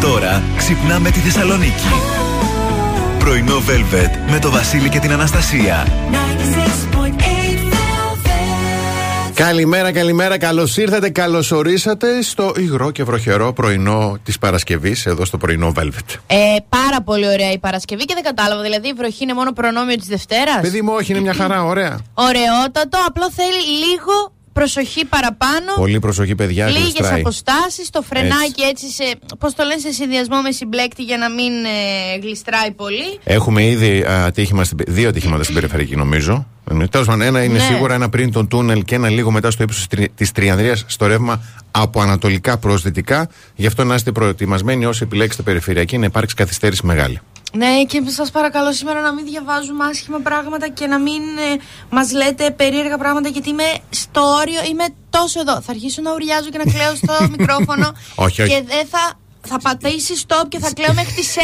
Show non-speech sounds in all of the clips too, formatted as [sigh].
Τώρα ξυπνάμε τη Θεσσαλονίκη. Πρωινό Velvet με το Βασίλη και την Αναστασία. Καλημέρα, καλημέρα. Καλώς ήρθατε, καλώς ορίσατε στο υγρό και βροχερό πρωινό της Παρασκευής, εδώ στο πρωινό Velvet. Ε, πάρα πολύ ωραία η Παρασκευή και δεν κατάλαβα. Δηλαδή η βροχή είναι μόνο προνόμιο της Δευτέρας; Παιδί μου, όχι, είναι μια χαρά, ωραία. Ωραιότατο, απλό θέλει λίγο προσοχή παραπάνω. Πολύ προσοχή, παιδιά. Λίγες αποστάσεις. Το φρενάκι έτσι, έτσι σε. Πώς το λένε, σε συνδυασμό με συμπλέκτη για να μην ε, γλιστράει πολύ. Έχουμε ήδη ατύχημα, δύο ατύχηματα στην περιφερειακή, νομίζω. Τέλος πάντων, ένα είναι ναι. σίγουρα ένα πριν τον τούνελ και ένα λίγο μετά στο ύψος της Τριανδρίας στο ρεύμα από ανατολικά προς δυτικά. Γι' αυτό να είστε προετοιμασμένοι όσοι επιλέξετε περιφερειακή να υπάρξει καθυστέρηση μεγάλη. Ναι, και σας παρακαλώ σήμερα να μην διαβάζουμε άσχημα πράγματα και να μην ε, μας λέτε περίεργα πράγματα γιατί είμαι στο όριο, είμαι τόσο εδώ. Θα αρχίσω να ουριάζω και να κλαίω στο [laughs] μικρόφωνο. όχι, όχι. Και δεν θα θα πατήσει stop και θα κλαίω μέχρι τις 11,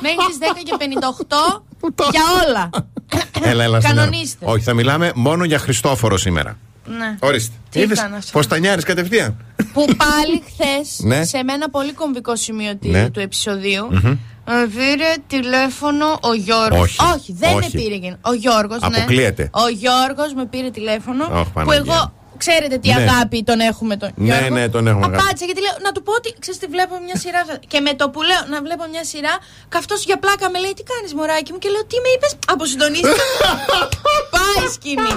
μέχρι τις 10 και 58 για όλα. Έλα, έλα, Κανονίστε. Όχι, θα μιλάμε μόνο για Χριστόφορο σήμερα. Ναι. Ορίστε. Πώ τα νιάρει κατευθείαν; Που πάλι χθες ναι. σε ένα πολύ κομβικό σημείο ναι. του επεισοδίου πήρε τηλέφωνο ο Γιώργος. Όχι, όχι, δεν όχι. με πήρε. Ο Γιώργος. Ναι. Αποκλείεται. Ο Γιώργος με πήρε τηλέφωνο. που εγώ Ξέρετε τι ναι. αγάπη τον έχουμε τον ναι, Γιώργο. Ναι, τον έχουμε. Κάτσε γιατί λέω να του πω ότι ξέρεις τι βλέπω μια σειρά. Και με το που λέω να βλέπω μια σειρά, καυτός για πλάκα με λέει τι κάνεις μωράκι μου και λέω τι με είπες. Αποσυντονίστηκα. [laughs] Πάει σκηνή.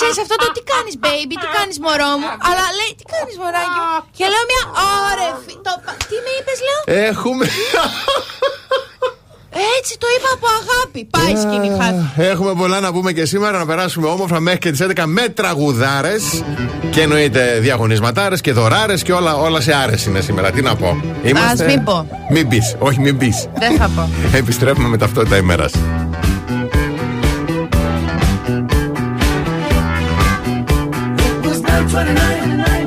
Ξέρεις αυτό το τι κάνεις baby, τι κάνεις μωρό μου Αλλά λέει τι κάνεις μωράκι μου Και λέω μια ωραία Τι με είπες λέω; Έχουμε έτσι το είπα από αγάπη. Πάει σκηνή Έχουμε πολλά να πούμε και σήμερα. Να περάσουμε όμορφα μέχρι και τις 11 με τραγουδάρες. Και εννοείται διαγωνισματάρες και δωράρες και όλα, όλα σε άρε είναι σήμερα. Τι να πω. Είμαστε... Α μην πω. Μην πεις. Όχι, μην πεις. Δεν θα πω. [laughs] Επιστρέφουμε με ταυτότητα ημέρας. 29.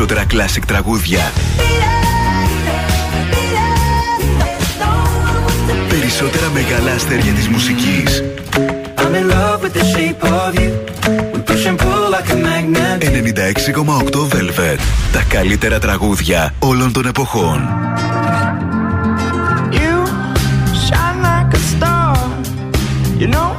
Περισσότερα classic τραγούδια. Περισσότερα μεγάλα αστέρια της μουσικής. I'm in love with the shape of you. We push and pull like a magnet. 96,8 Velvet. Τα καλύτερα τραγούδια όλων των εποχών. You shine like a star. You know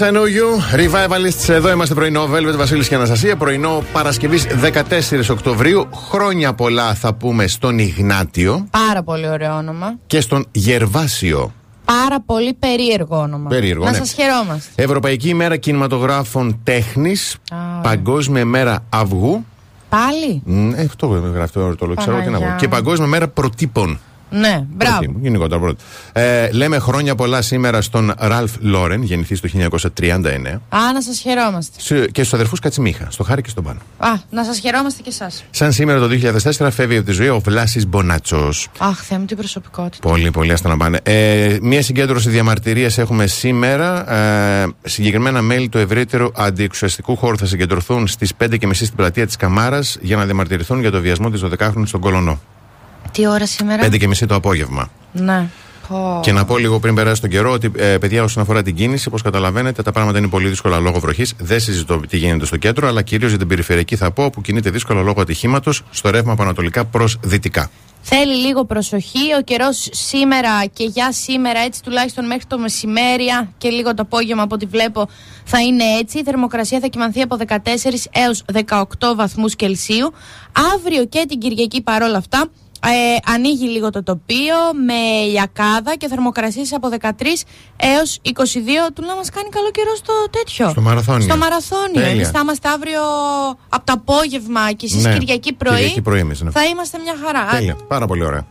I knew you. Wish I know you, Revivalists. Εδώ είμαστε πρωινό Velvet Βασίλης και Αναστασία. Πρωινό Παρασκευής 14 Οκτωβρίου. Χρόνια πολλά θα πούμε στον Ιγνάτιο Πάρα πολύ ωραίο όνομα. και στον Γερβάσιο. Πάρα πολύ περίεργο όνομα. Περίεργο, Να ναι. σας χαιρόμαστε. Ευρωπαϊκή ημέρα κινηματογράφων τέχνης. Α, ωραία. Παγκόσμια ημέρα αυγού. Πάλι; Μ, Ε, αυτό γράφει το, το ξέρω τι να πω. Παναγιά. Και Παγκόσμια μέρα προτύπων. Ναι, μπράβο. Προτύπων, Γενικότερα πρώτα. Ε, λέμε χρόνια πολλά σήμερα στον Ραλφ Λόρεν, γεννηθή το 1939. Α, να σας χαιρόμαστε. Σε- Και στους αδερφούς Κατσιμίχα, στο Χάρη και στον Πάνο. Α, να σας χαιρόμαστε και εσάς. Σαν σήμερα το 2004 φεύγει από τη ζωή ο Βλάσης Μπονάτσο. Αχ, Θεέ μου, τι προσωπικότητα. Πολύ, πολύ, άστα να πάνε. Ε, μία συγκέντρωση διαμαρτυρίας έχουμε σήμερα. Ε, συγκεκριμένα μέλη του ευρύτερου αντιεξουσιαστικού χώρου θα συγκεντρωθούν στις 5.30 στην πλατεία της Καμάρας για να διαμαρτυρηθούν για το βιασμό της 12χρονη στον Κολονό. Τι ώρα σήμερα; 5.30 το απόγευμα. Ναι. Πω. Και να πω λίγο πριν περάσει τον καιρό ότι, ε, παιδιά, όσον αφορά την κίνηση, όπως καταλαβαίνετε, τα πράγματα είναι πολύ δύσκολα λόγω βροχής. Δεν συζητώ τι γίνεται στο κέντρο, αλλά κυρίως για την περιφερειακή θα πω που κινείται δύσκολα λόγω ατυχήματος στο ρεύμα από ανατολικά προς δυτικά. Θέλει λίγο προσοχή. Ο καιρός σήμερα και για σήμερα, έτσι τουλάχιστον μέχρι το μεσημέρι α, και λίγο το απόγευμα από ό,τι βλέπω, θα είναι έτσι. Η θερμοκρασία θα κοιμανθεί από 14 έως 18 βαθμούς Κελσίου. Αύριο και την Κυριακή παρόλα αυτά ε, ανοίγει λίγο το τοπίο με λιακάδα και θερμοκρασίες από 13 έως 22 του να μας κάνει καλό καιρό στο τέτοιο. Στο μαραθώνιο. Στο μαραθώνιο. Τέλεια. Εμείς θα είμαστε αύριο από το απόγευμα και εσείς Ναι, Κυριακή πρωί. Κυριακή πρωί εμείς, ναι. Θα είμαστε μια χαρά. Τέλεια. Πάρα πολύ ωραία.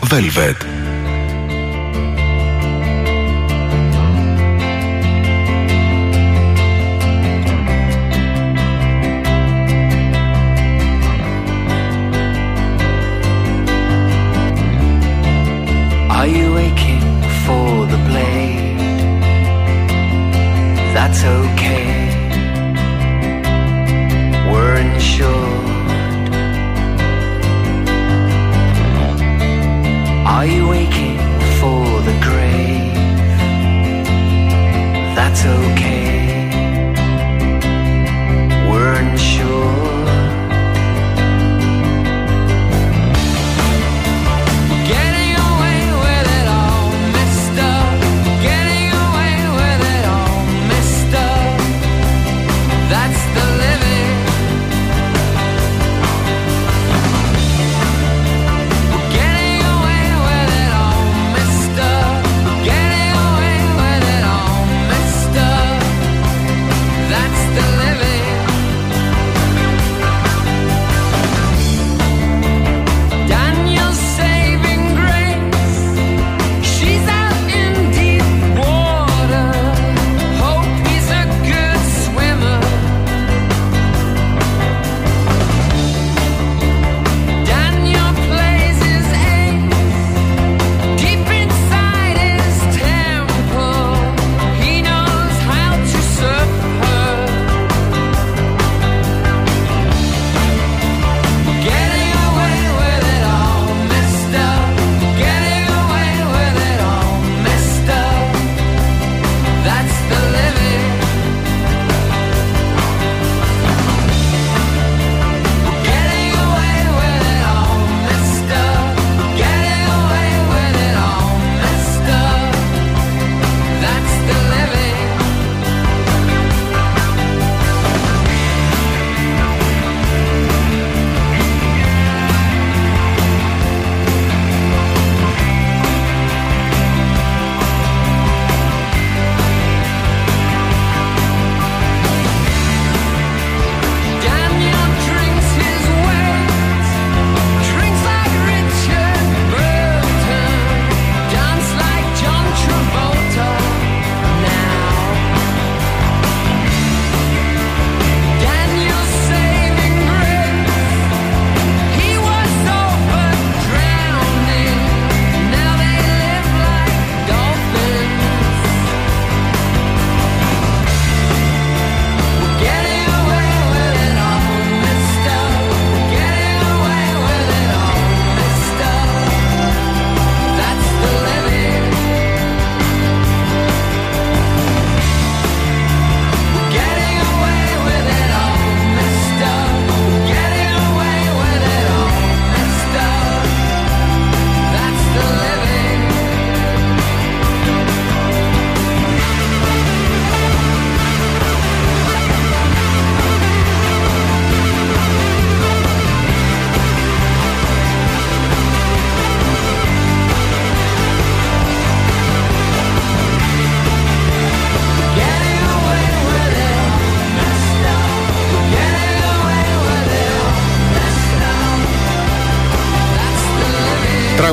Velvet.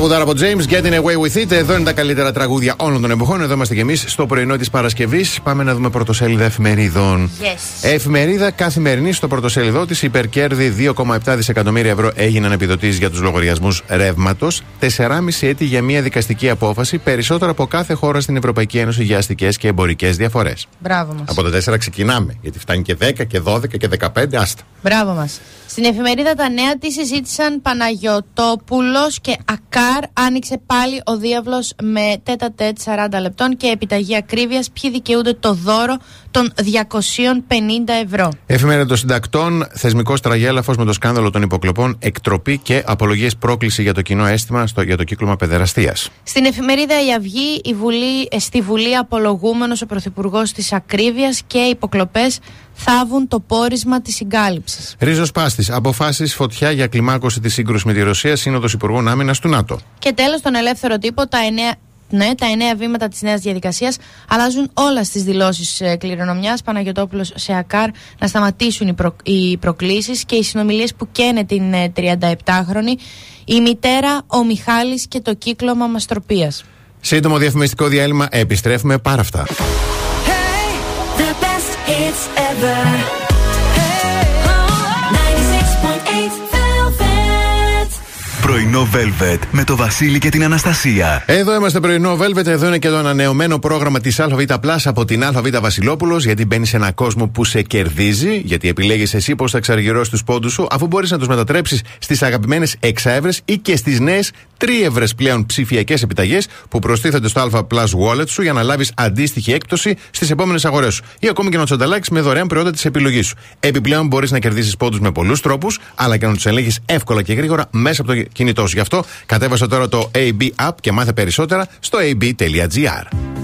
Τραγουδάρα από James, Getting Away with It. Εδώ είναι τα καλύτερα τραγούδια όλων των εποχών. Εδώ είμαστε κι εμείς στο πρωινό της Παρασκευής. Πάμε να δούμε πρωτοσέλιδα εφημερίδων. Yes. Εφημερίδα καθημερινή στο πρωτοσέλιδό της. Υπερκέρδη 2,7 δισεκατομμύρια ευρώ έγιναν επιδοτήσεις για τους λογαριασμούς ρεύματος. 4,5 έτη για μια δικαστική απόφαση. Περισσότερο από κάθε χώρα στην Ευρωπαϊκή Ένωση για αστικές και εμπορικές διαφορές. Μπράβο μας. Από τα 4 ξεκινάμε. Γιατί φτάνει και 10 και 12 και 15. Άστα. Μπράβο μας. Στην εφημερίδα Τα Νέα της συζήτησαν Παναγιωτόπουλο και Ακάρ. Άνοιξε πάλι ο διάβλος με τέτα τέτ 40 λεπτών και επιταγή ακρίβειας. Ποιοι δικαιούνται το δώρο των 250 ευρώ. Εφημερίδα των συντακτών, θεσμικό τραγέλαφο με το σκάνδαλο των υποκλοπών, εκτροπή και απολογίες πρόκληση για το κοινό αίσθημα στο, για το κύκλωμα παιδεραστίας. Στην εφημερίδα Η Αυγή, η Βουλή, ε, στη Βουλή απολογούμενος ο Πρωθυπουργός της Ακρίβειας και υποκλοπές θάβουν το πόρισμα της συγκάλυψης. Ρίζος Πάστης, αποφάσεις φωτιά για κλιμάκωση της σύγκρουσης με τη Ρωσία, Σύνοδος Υπουργών Άμυνας του ΝΑΤΟ. Και τέλος, τον ελεύθερο τύπο, τα εννέα Ναι, τα εννέα βήματα της νέας διαδικασίας αλλάζουν όλα στι δηλώσεις κληρονομιάς. Παναγιοτόπουλος σε ΑΚΑΡ να σταματήσουν οι, προ... οι προκλήσεις και οι συνομιλίες που καίνε την ε, 37χρονη. Η μητέρα, ο Μιχάλης και το κύκλωμα μαστροπίας. Σύντομο διαφημιστικό διάλειμμα. Επιστρέφουμε πάρα αυτά. The best hits ever. Πρωινό Velvet με το Βασίλη και την Αναστασία. Εδώ είμαστε πρωινό Velvet. Εδώ είναι και το ανανεωμένο πρόγραμμα της ΑΒ Plus από την ΑΒ Βασιλόπουλος. Γιατί μπαίνει σε έναν κόσμο που σε κερδίζει. Γιατί επιλέγεις εσύ πώς θα εξαργυρώσεις τους πόντους σου, αφού μπορείς να τους μετατρέψεις στις αγαπημένες εξαεύρες ή και στις νέες τρίευρες πλέον ψηφιακές επιταγές που προστίθενται στο ΑΒ Plus Wallet σου για να λάβεις αντίστοιχη έκπτωση στις επόμενες αγορές σου. Ή ακόμη και να τους ανταλλάξεις με δωρεάν προϊόντα της επιλογής σου. Επιπλέον μπορείς να κερδίσεις πόντους με πολλούς τρόπους, αλλά και να τους ελέγχεις εύκολα και γρήγορα μέσα από το κινητός σου. Γι' αυτό κατέβασε τώρα το AB App και μάθε περισσότερα στο ab.gr.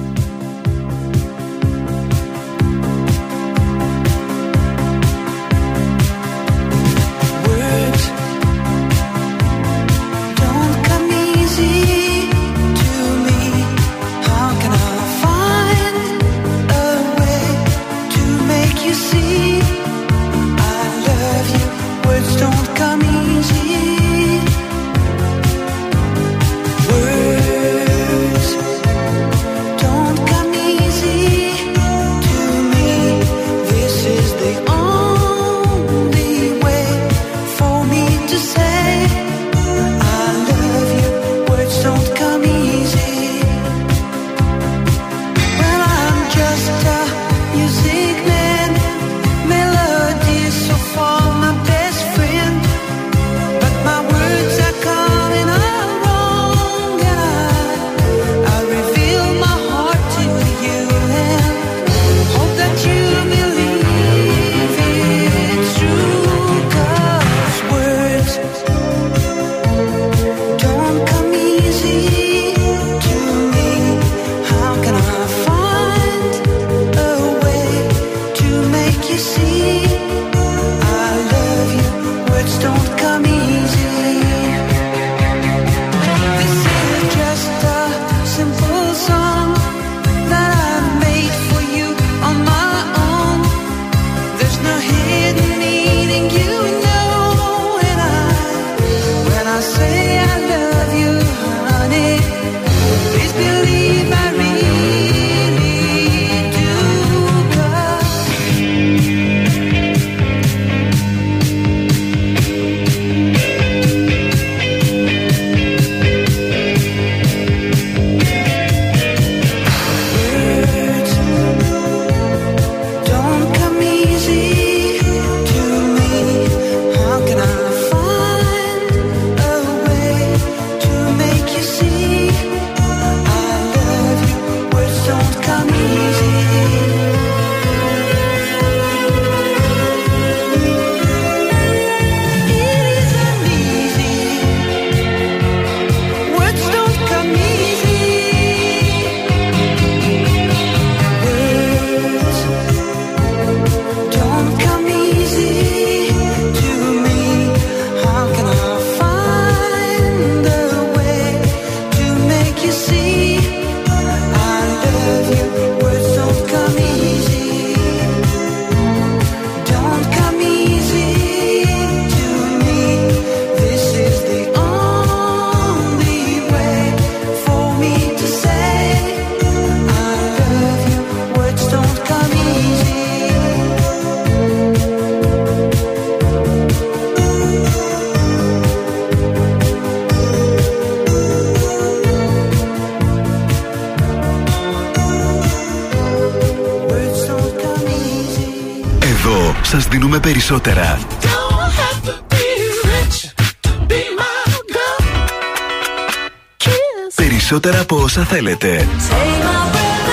Kiss. Περισσότερα από όσα θέλετε. Take my breath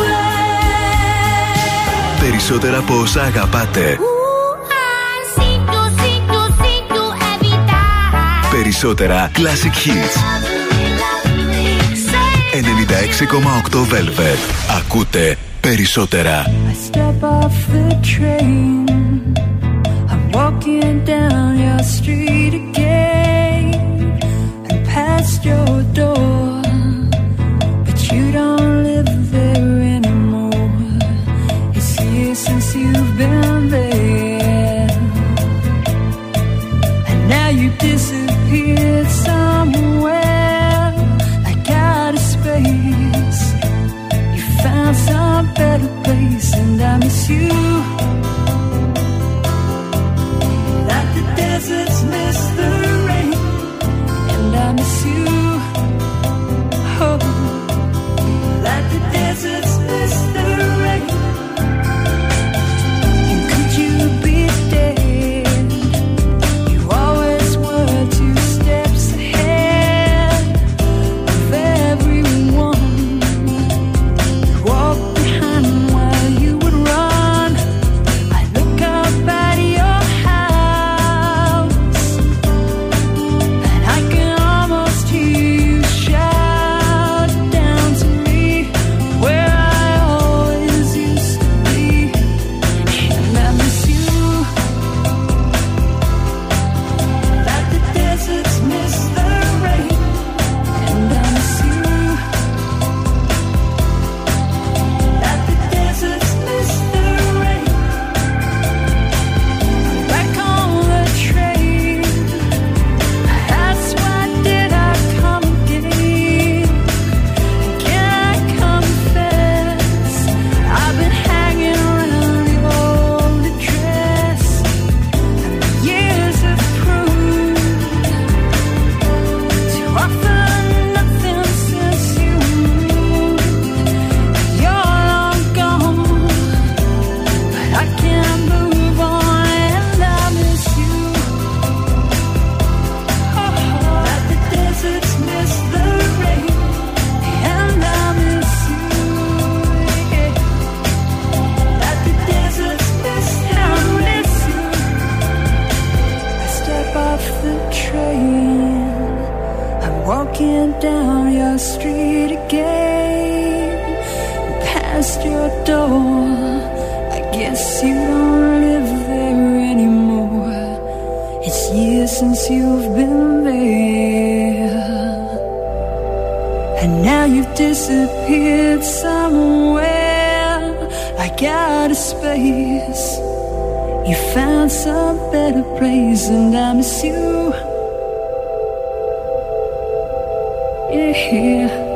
away. Περισσότερα από όσα αγαπάτε. Sinto, sinto, sinto evitar. Περισσότερα classic hits. 96,8 Velvet. Ακούτε περισσότερα. I step off the train. Down your street again and past your door. So I guess you don't live there anymore. It's years since you've been there. And now you've disappeared somewhere. I got a space. You found some better place, and I miss you. Yeah.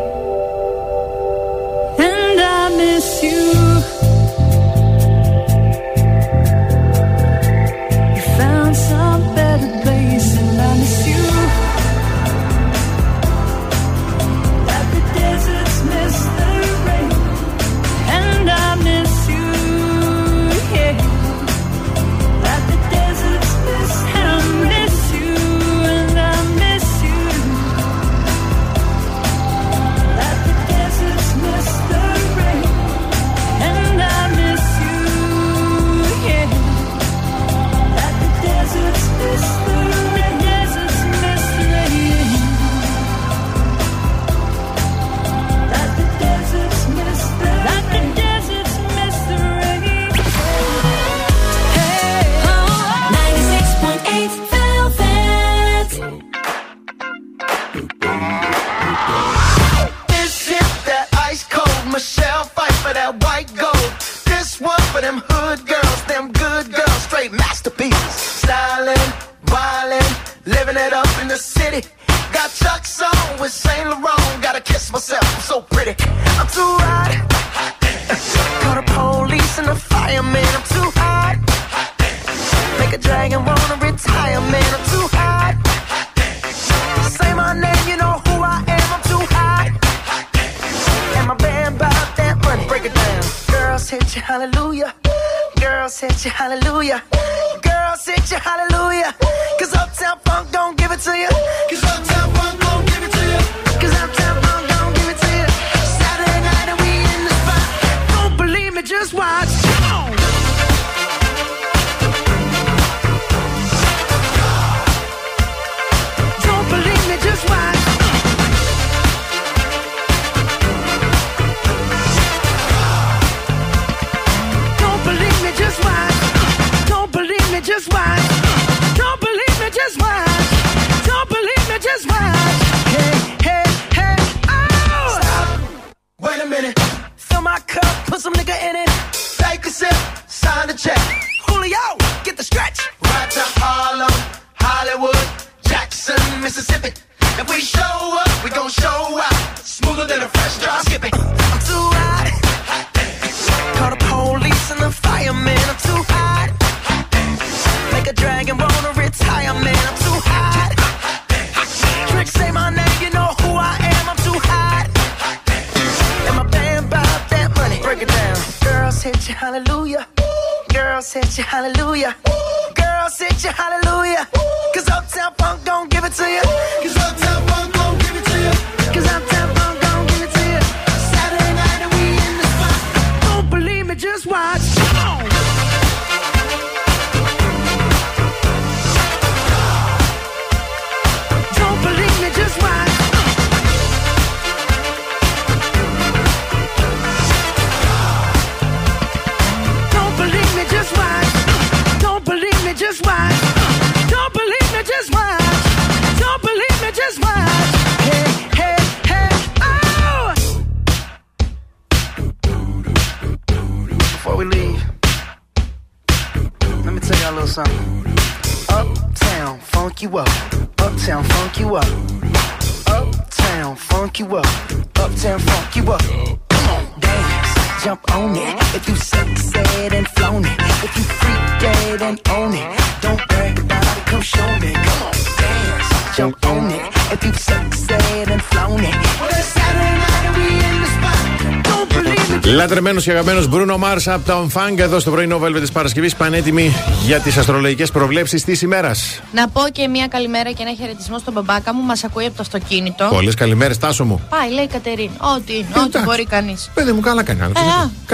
Λατρεμένο και αγαπημένος Bruno Mars από τα Funk εδώ στο πρωινό Velvet της Παρασκευής. Πανέτοιμοι για τις αστρολογικές προβλέψεις της ημέρας. Να πω και μια καλημέρα και ένα χαιρετισμό στον μπαμπάκα μου. Μας ακούει από το αυτοκίνητο. Πολλές καλημέρες, Τάσο μου. Πάει, λέει η Κατερίν. Ό,τι είναι, ό,τι Εντάξει. μπορεί κανείς. Παιδί μου, καλά κάνει.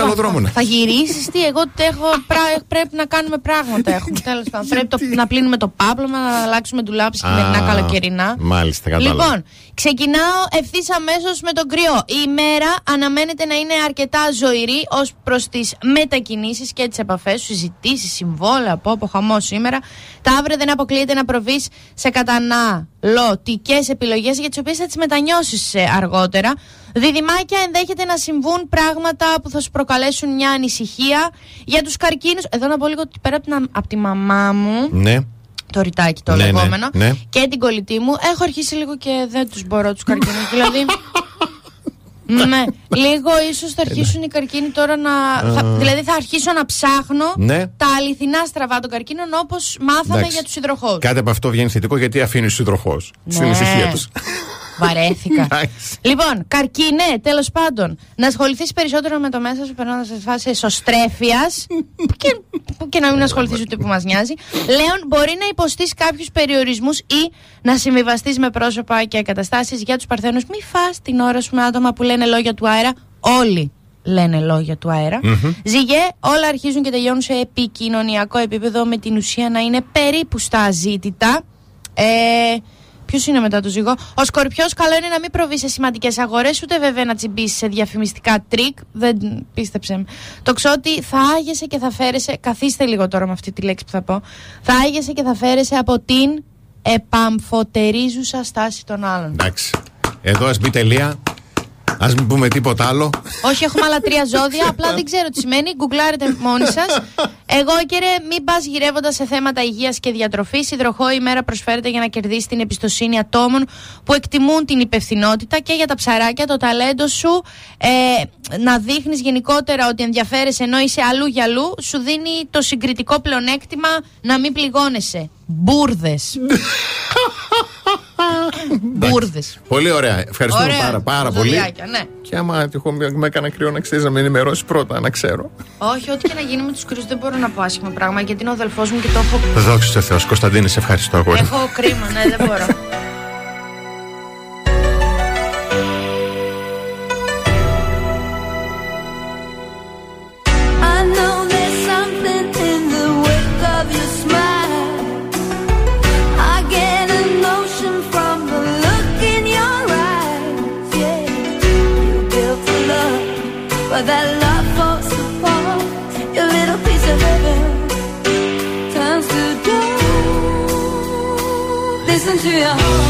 Καλό δρόμο είναι. Θα γυρίσεις, τι, εγώ τε- έχω, πρά- πρέπει να κάνουμε πράγματα. Έχουμε τέλος πάντων. Πρέπει το- να πλύνουμε το πάπλωμα, να αλλάξουμε ντουλάπη χειμερινά Α, καλοκαιρινά. Μάλιστα, κατάλαβα. Λοιπόν, ξεκινάω ευθύς αμέσως με τον κρυό. Η ημέρα αναμένεται να είναι αρκετά ζωηρή ως προς τις μετακινήσεις και τις επαφές σου, συζητήσεις, συμβόλαια, από όπου χαμό σήμερα. Τα αύριο δεν αποκλείεται να προβείς σε καταναλωτικές επιλογές για τις οποίες θα τις μετανιώσεις αργότερα. Διδυμάκια ενδέχεται να συμβούν πράγματα που θα σου προκαλέσουν μια ανησυχία. Για τους καρκίνους, εδώ να πω λίγο ότι πέρα από την, από τη μαμά μου, Ναι. το ρητάκι το Ναι, ναι, λεγόμενο ναι. και την κολλητή μου έχω αρχίσει λίγο και δεν τους μπορώ τους καρκίνους δηλαδή [laughs] ναι, λίγο ίσως θα αρχίσουν οι καρκίνοι τώρα να. θα- δηλαδή θα αρχίσω να ψάχνω Ναι. τα αληθινά στραβά των καρκίνων όπως μάθαμε Εντάξει. για τους υδροχώους. Κάτι από αυτό βγαίνει θετικό γιατί αφήνεις τους υδροχό στην Ναι. ησυχία τους. Βαρέθηκα. Εντάξει. λοιπόν, καρκίνε, τέλος πάντων, να ασχοληθείς περισσότερο με το μέσα σου περνώντας σε φάση εσωστρέφειας και, και να μην ασχοληθείς ούτε που μας νοιάζει. Λέων, μπορεί να υποστείς κάποιους περιορισμούς ή να συμβιβαστείς με πρόσωπα και καταστάσει για τους Παρθένους. Μη φά την ώρα σου με άτομα που λένε λόγια του αέρα. Όλοι λένε λόγια του αερα Ζυγέ, όλα αρχίζουν και τελειώνουν σε επικοινωνιακό επίπεδο με την ουσία να είναι περίπου στα αζήτητα. Ε, Ποιος είναι μετά το ζυγό; Ο Σκορπιός, καλό είναι να μην προβεί σε σημαντικές αγορές, ούτε βέβαια να τσιμπήσει σε διαφημιστικά τρικ. Δεν πίστεψε με. Το ξότι θα άγεσαι και θα φέρεσαι. Καθίστε λίγο τώρα με αυτή τη λέξη που θα πω. Θα άγεσαι και θα φέρεσαι από την επαμφωτερίζουσα στάση των άλλων. Εντάξει. Εδώ ας μπει τελεία. Α μην πούμε τίποτα άλλο. Όχι, έχουμε άλλα τρία ζώδια. [laughs] Απλά δεν ξέρω τι σημαίνει. Γκουγκλάρετε μόνοι σας. Εγώ, κύριε, μην πας γυρεύοντας σε θέματα υγείας και διατροφής. Υδροχό η μέρα προσφέρεται για να κερδίσει την εμπιστοσύνη ατόμων που εκτιμούν την υπευθυνότητα και για τα ψαράκια το ταλέντο σου. Ε, να δείχνεις γενικότερα ότι ενδιαφέρεσαι ενώ είσαι αλλού για αλλού. Σου δίνει το συγκριτικό πλεονέκτημα να μην πληγώνεσαι. Μπούρδε. [laughs] Μπούρδε. Πολύ ωραία. Ευχαριστούμε πάρα, πάρα πολύ. Ζωδιάκια, ναι. Και άμα τυχόν με έκανα κρύο να ξέρεις να με ενημερώσει πρώτα, να ξέρω. Όχι, ό,τι και να γίνει με τους κρυού δεν μπορώ να πω άσχημα πράγμα γιατί είναι ο αδελφός μου και το έχω. Δόξα τω Θεώ. Κωνσταντίνε, σε ευχαριστώ αγόρι. Έχω κρίμα, ναι, δεν μπορώ. [laughs] yeah.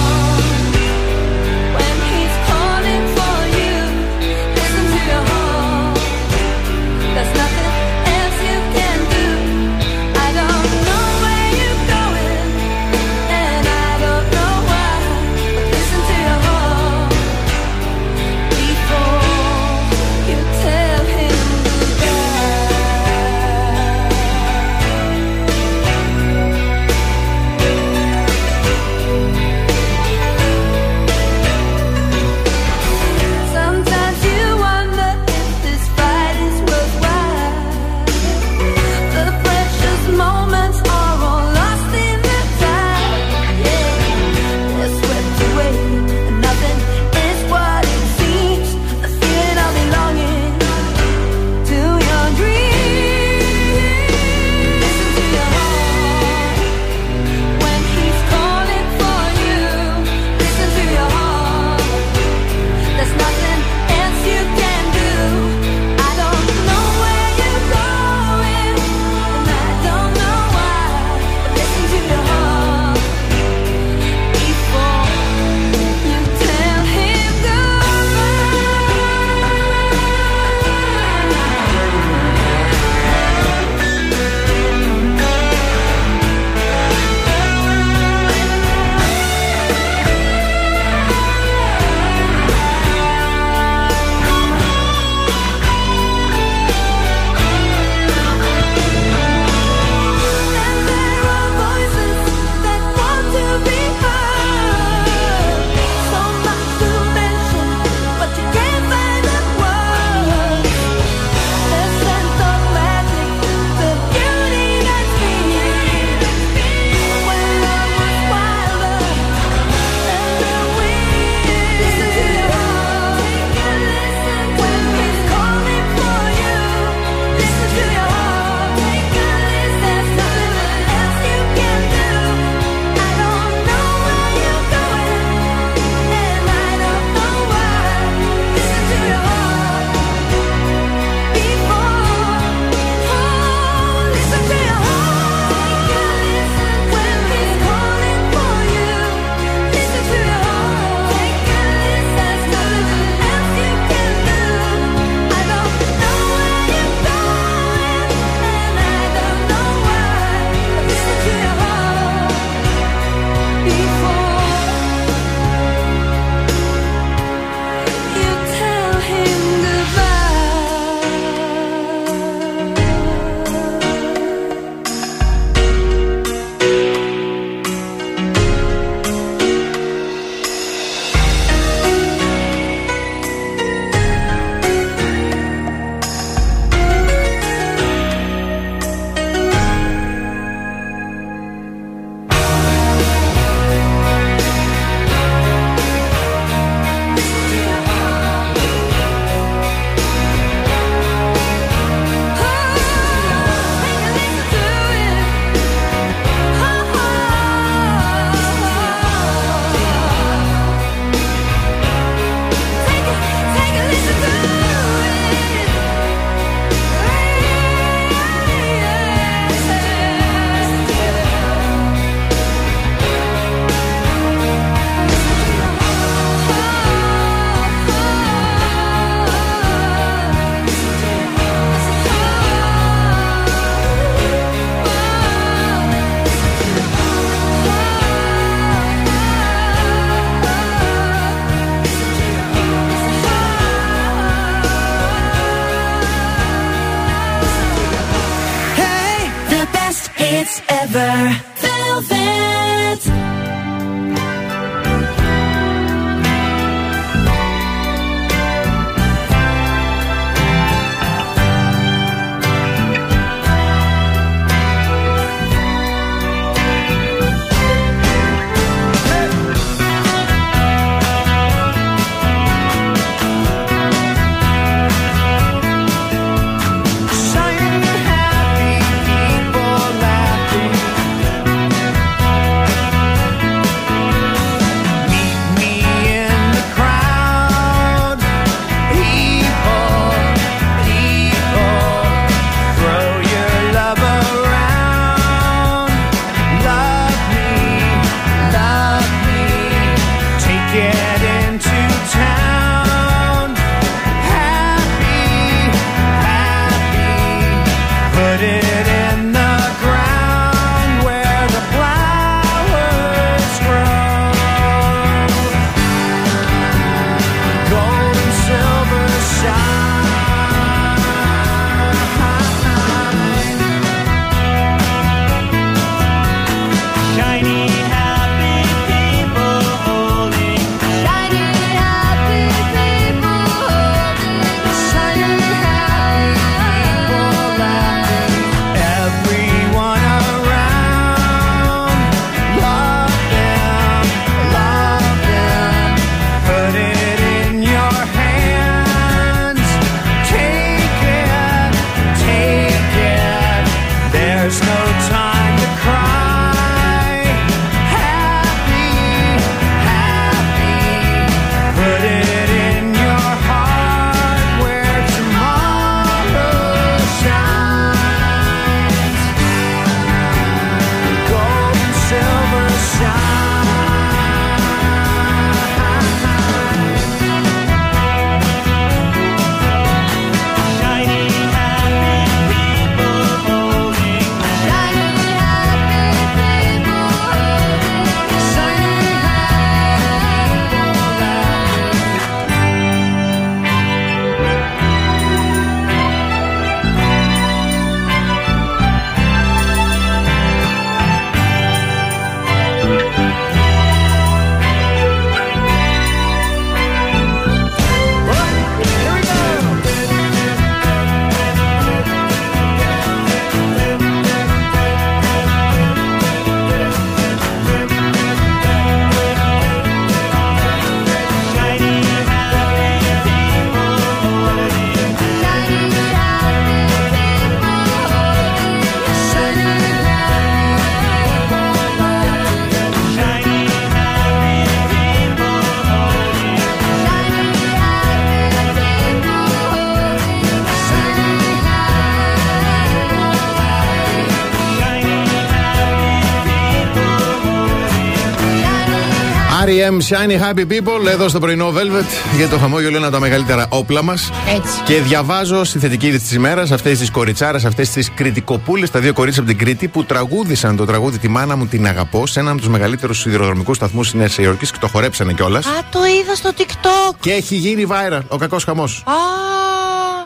R.E.M. Shiny Happy People εδώ στο πρωινό Velvet για το χαμόγελο είναι από τα μεγαλύτερα όπλα μας. Έτσι. Και διαβάζω στη θετική είδηση της ημέρας αυτές τις κοριτσάρες, αυτές τις κριτικοπούλες, τα δύο κορίτσια από την Κρήτη που τραγούδισαν το τραγούδι Τη μάνα μου την αγαπώ σε έναν από τους μεγαλύτερους σιδηροδρομικούς σταθμούς της Νέας Υόρκης και το χορέψανε κιόλας. Α, το είδα στο TikTok. Και έχει γίνει viral ο κακός χαμός. Α,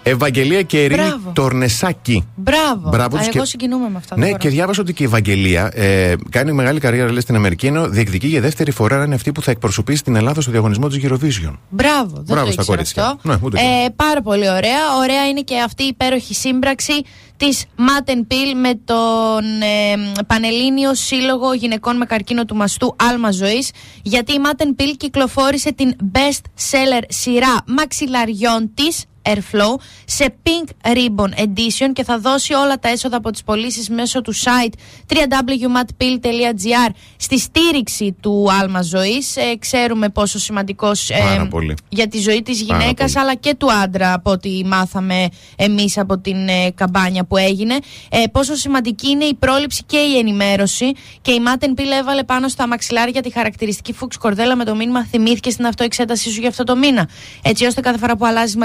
Ευαγγελία και Ειρήνη Μπράβο. Τορνεσάκη. μπράβο. Μπράβο Α, τους εγώ και- συγκινούμαι με αυτά. δεν Ναι, μπορώ. και διάβασα ότι και η Ευαγγελία ε, κάνει μεγάλη καριέρα λέει, στην Αμερική, ενώ διεκδικεί για δεύτερη φορά να είναι αυτή που θα εκπροσωπήσει την Ελλάδα στο διαγωνισμό της Eurovision. Μπράβο, δεν Μπράβο το στα ήξερα κορίτσια. αυτό. Ναι, ούτε εγώ. ε, πάρα πολύ ωραία. Ωραία είναι και αυτή η υπέροχη σύμπραξη της Matten Pill με τον ε, Πανελλήνιο Σύλλογο Γυναικών με Καρκίνο του Μαστού Άλμα Ζωής γιατί η Matten Pill κυκλοφόρησε την best seller σειρά μαξιλαριών της Airflow σε Pink Ribbon Edition και θα δώσει όλα τα έσοδα από τις πωλήσεις μέσω του site www.matpill.gr στη στήριξη του άλμα ζωής. Ε, ξέρουμε πόσο σημαντικός ε, Πάρα πολύ. για τη ζωή της Πάρα γυναίκας πολύ. αλλά και του άντρα από ό,τι μάθαμε εμείς από την ε, καμπάνια που έγινε ε, πόσο σημαντική είναι η πρόληψη και η ενημέρωση και η Μάτεν Πίλ έβαλε πάνω στα μαξιλάρια τη χαρακτηριστική φούξ κορδέλα με το μήνυμα θυμήθηκε στην αυτοεξέτασή σου για αυτό το μήνα έτσι ώστε κάθε φορά που αλλάζει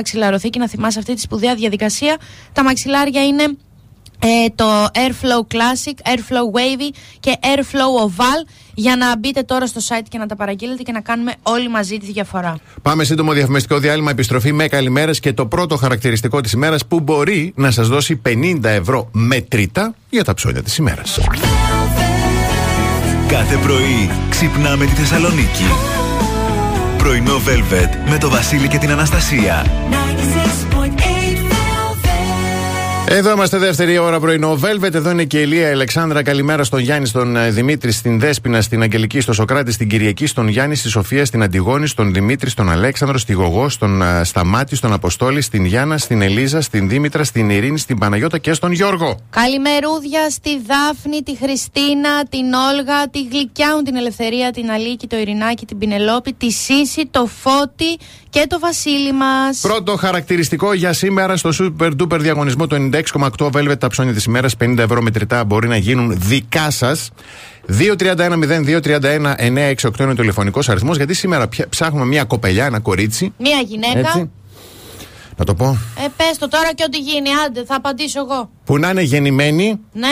μαξιλαροθήκη να θυμάσαι αυτή τη σπουδαία διαδικασία τα μαξιλάρια είναι ε, το Airflow Classic, Airflow Wavy και Airflow Oval για να μπείτε τώρα στο site και να τα παραγγείλετε και να κάνουμε όλοι μαζί τη διαφορά. Πάμε σύντομο διαφημιστικό διάλειμμα, επιστροφή με καλημέρες και το πρώτο χαρακτηριστικό της ημέρας που μπορεί να σας δώσει 50 ευρώ μετρητά για τα ψώνια της ημέρας. Κάθε πρωί ξυπνάμε τη Θεσσαλονίκη. Πρωινό Velvet με το Βασίλη και την Αναστασία. 96.8 Εδώ είμαστε δεύτερη ώρα πρωινό. Velvet, εδώ είναι και η Ελία η Αλεξάνδρα. Καλημέρα στον Γιάννη, στον ε, Δημήτρη, στην Δέσπινα, στην Αγγελική, στο Σοκράτη, στην Κυριακή, στον Γιάννη, στη Σοφία, στην Αντιγόνη, στον Δημήτρη, στον Αλέξανδρο, στη Γογό, στον ε, Σταμάτη, στον Αποστόλη, στην Γιάννα, στην Ελίζα, στην Δήμητρα, στην Ειρήνη, στην Παναγιώτα και στον Γιώργο. Καλημερούδια στη Δάφνη, τη Χριστίνα, την Όλγα, τη Γλυκιάουν, την Ελευθερία, την Αλίκη, το Ειρηνάκι, την Πινελόπη, τη Σύση, το Φώτη και το Βασίλη μας. Πρώτο χαρακτηριστικό για σήμερα στο Super Duper διαγωνισμό το 96,8 Velvet τα ψώνια της ημέρας. 50 ευρώ μετρητά μπορεί να γίνουν δικά σας. 231-0231-968 είναι ο τηλεφωνικός αριθμός. Γιατί σήμερα πια- ψάχνουμε μια κοπελιά, ένα κορίτσι. Μία γυναίκα. Έτσι. Να το πω. Ε, πες το τώρα και ό,τι γίνει, άντε, θα απαντήσω εγώ. Που να είναι γεννημένη Ναι.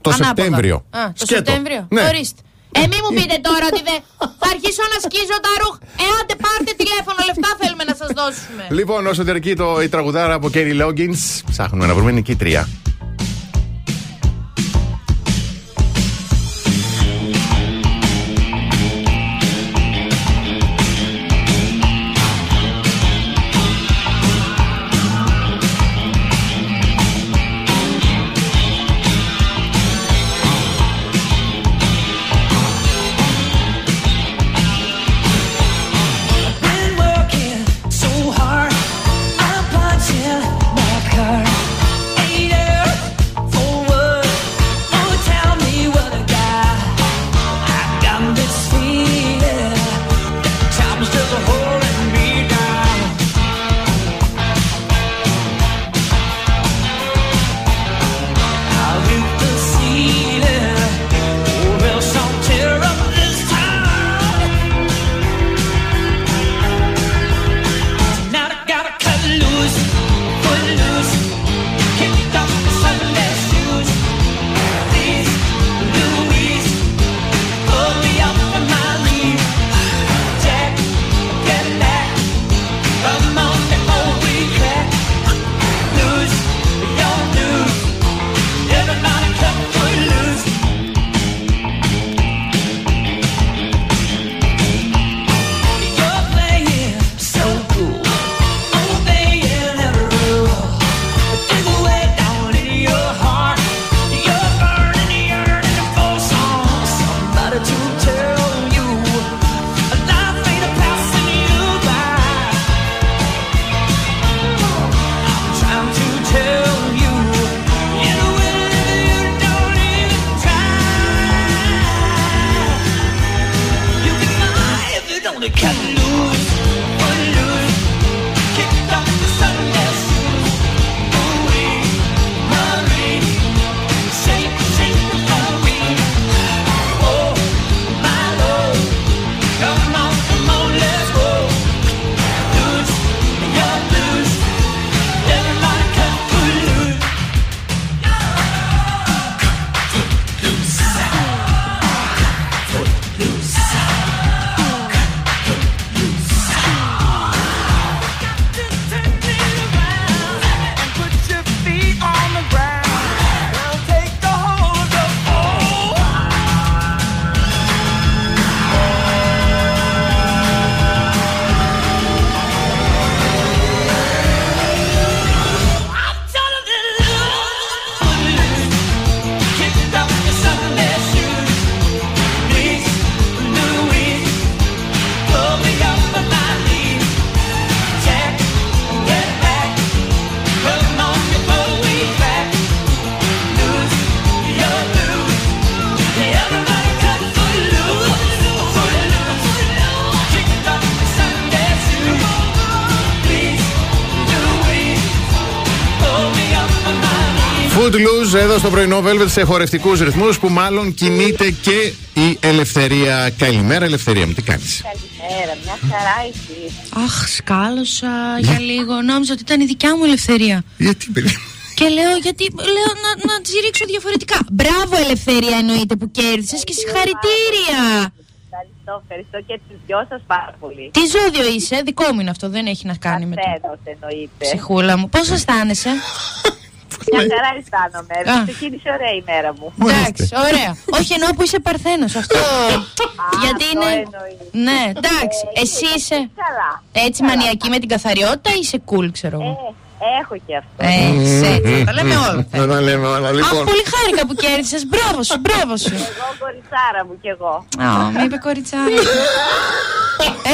Το Ανάποδα. Σεπτέμβριο. Α, το Σκέτο. Σεπτέμβριο. Ναι. Ορίστε. Ε, μη μου πείτε τώρα ότι δεν. Θα αρχίσω να σκίζω τα ρούχα. Ε, άντε πάρτε τηλέφωνο, λεφτά θέλουμε να σας δώσουμε. Λοιπόν, όσο διαρκεί το, η τραγουδάρα από Κέρι Λόγκινς ψάχνουμε να βρούμε νικήτρια. Στο πρωινό Velvet σε χορευτικούς ρυθμούς που μάλλον κινείται και η ελευθερία. Καλημέρα, ελευθερία μου, τι κάνεις; Καλημέρα, μια χαρά εσύ. Αχ, σκάλωσα για λίγο. Νόμιζα ότι ήταν η δικιά μου ελευθερία. Γιατί, παιδί. Και λέω, γιατί λέω να, να τη ρίξω διαφορετικά. Μπράβο, ελευθερία εννοείται που κέρδισες και συγχαρητήρια. Ευχαριστώ, ευχαριστώ και τους δυο σας πάρα πολύ. Τι ζώδιο είσαι, δικό μου είναι αυτό, δεν έχει να κάνει με το. Παρθένος εννοείται. Ψυχούλα μου, πώς αισθάνεσαι; Μια χαρά αισθάνομαι. Α. Ξεκίνησε ωραία η μέρα μου. Εντάξει, ωραία. Όχι εννοώ που είσαι παρθένος αυτό. γιατί αυτό είναι. εννοείς. Ναι, εντάξει. Ε, Εσύ είσαι Καλά. έτσι μανιακή με την καθαριότητα ή είσαι cool, ξέρω εγώ; Ε, έχω και αυτό. Ε, σε έτσι. Τα λέμε όλα. Να τα λέμε όλα, Αχ, λοιπόν. πολύ χάρηκα που κέρδισες. Μπράβο σου, μπράβο σου. Εγώ κοριτσάρα μου κι εγώ. Α, με είπε κοριτσάρα.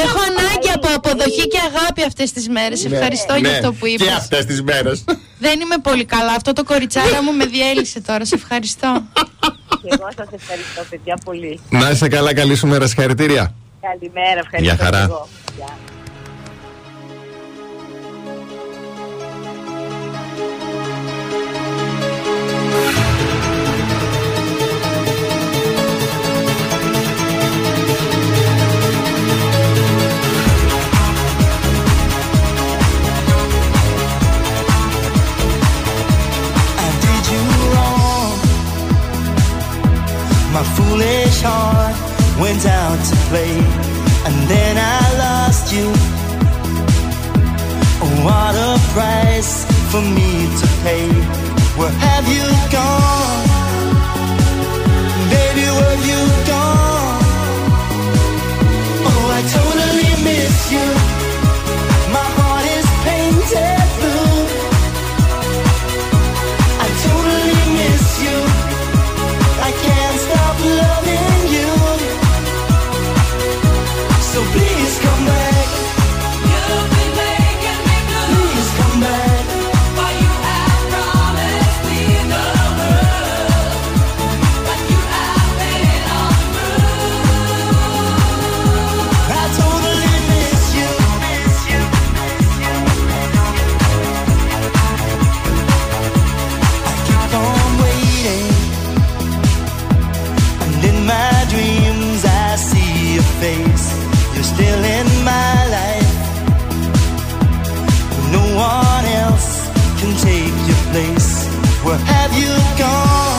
Έχω ανάγκη από αποδοχή και αγάπη αυτές τις μέρες. Ευχαριστώ για Ναι, αυτό που Και είπες. αυτές τις μέρες. Δεν είμαι πολύ καλά. Αυτό το κοριτσάρα μου με διέλυσε τώρα. Σε ευχαριστώ. Και εγώ σας ευχαριστώ, παιδιά, πολύ. Να είσαι καλά, καλή σου μέρα, συγχαρητήρια. Καλημέρα, ευχαριστώ. Γεια χαρά. Foolish heart went out to play, and then I lost you. Oh, what a price for me to pay. Where have you gone? Baby, where have you gone? Oh, I totally miss you. sobre Where have you gone,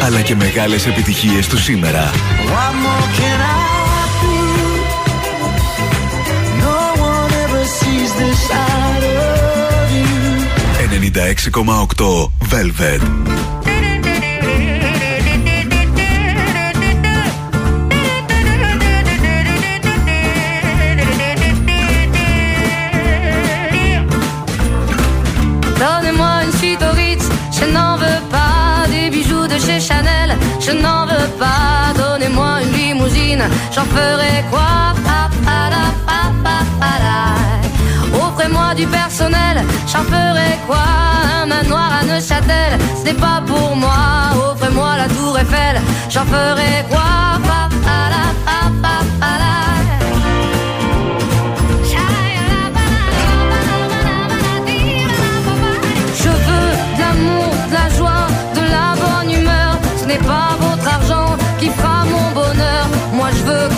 Αλλά και μεγάλες επιτυχίες του σήμερα. 96,8 Velvet. J'en ferai quoi? Offrez-moi du personnel, j'en ferai quoi? Un manoir à Neuchâtel, ce n'est pas pour moi. Offrez-moi la tour Eiffel, j'en ferai quoi? Pa, pa.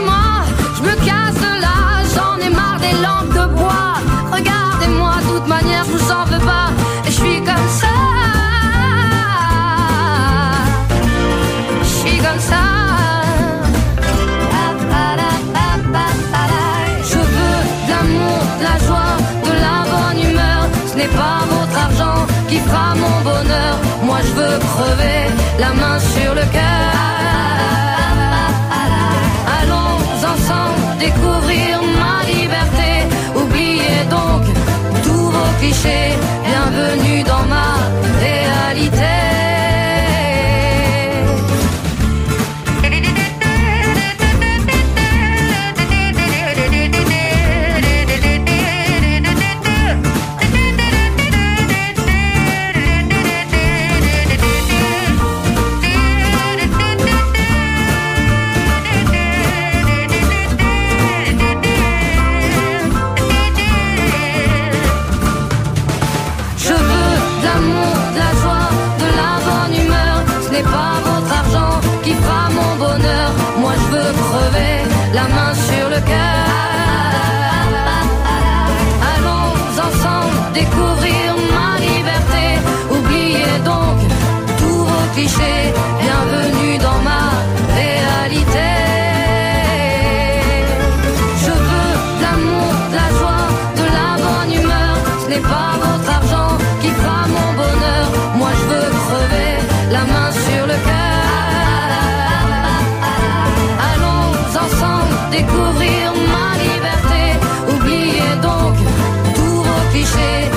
Moi, je me casse là. J'en ai marre des lampes de bois. Regardez-moi, de toute manière, je vous en veux pas. Et je suis comme ça. Je suis comme ça. Je veux de l'amour, de la joie, de la bonne humeur. Ce n'est pas votre argent qui fera mon bonheur. Moi je veux crever la main sur le cœur. Clichés. Bienvenue dans ma réalité. Je veux de l'amour, de la joie, de la bonne humeur. Ce n'est pas votre argent qui fera mon bonheur. Moi je veux crever la main sur le cœur. Allons ensemble découvrir ma liberté. Oubliez donc tous vos.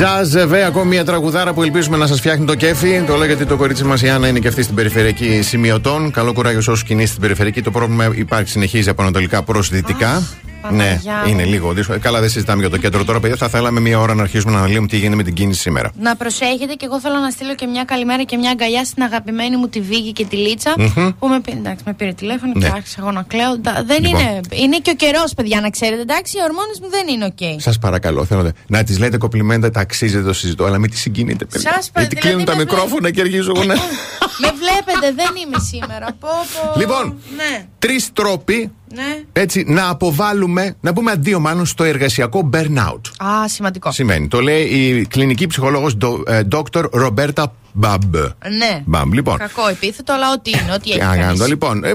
Bienvenue dans ma Zaz Je veux, ακόμη μια τραγουδάρα που ελπίζουμε να σας φτιάχνει το κέφι. Το λέγεται το κορίτσι μας η Άννα είναι και αυτή στην περιφερειακή σημειωτών. Καλό κουράγιο σε όσους κινείστε στην περιφερειακή. Το πρόβλημα υπάρχει, συνεχίζει από ανατολικά προς δυτικά. Ναι, Παναγιά μου. είναι λίγο δύσκολο. Καλά, δεν συζητάμε για το κέντρο τώρα, παιδιά. Θα θέλαμε μία ώρα να αρχίσουμε να αναλύουμε τι γίνεται με την κίνηση σήμερα. Να προσέχετε και εγώ θέλω να στείλω και μια καλημέρα και μια αγκαλιά στην αγαπημένη μου τη Βίγη και τη λιτσα που με, πήρε- εντάξει, με πήρε τηλέφωνο Ναι. και άρχισα εγώ να κλαίω. Τα- Δεν Λοιπόν. είναι, είναι και ο καιρός, παιδιά, να ξέρετε. Εντάξει, οι ορμόνες μου δεν είναι οκ. Σας παρακαλώ, θέλω να, να τη λέτε κοπλιμέντα, τα αξίζετε, το συζητώ, αλλά μην τη συγκινείτε. παιδιά. Σας πα- Γιατί δηλαδή κλείνουν τα με μικρόφωνα και αρχίζω εγώ να. με βλέπετε, δεν είμαι σήμερα. Πω, πω. Λοιπόν. Ναι, Τρεις τρόποι ναι. έτσι να αποβάλουμε, να πούμε αντίο μάλλον στο εργασιακό burnout. Α, σημαντικό. Σημαίνει, το λέει η κλινική ψυχολόγος ε, Dr. Roberta Μπαμπ. Ναι. Μπαμπ, λοιπόν. Κακό επίθετο, αλλά ό,τι είναι, ό,τι έχει. Τι να κάνω, κανείς. λοιπόν, ε,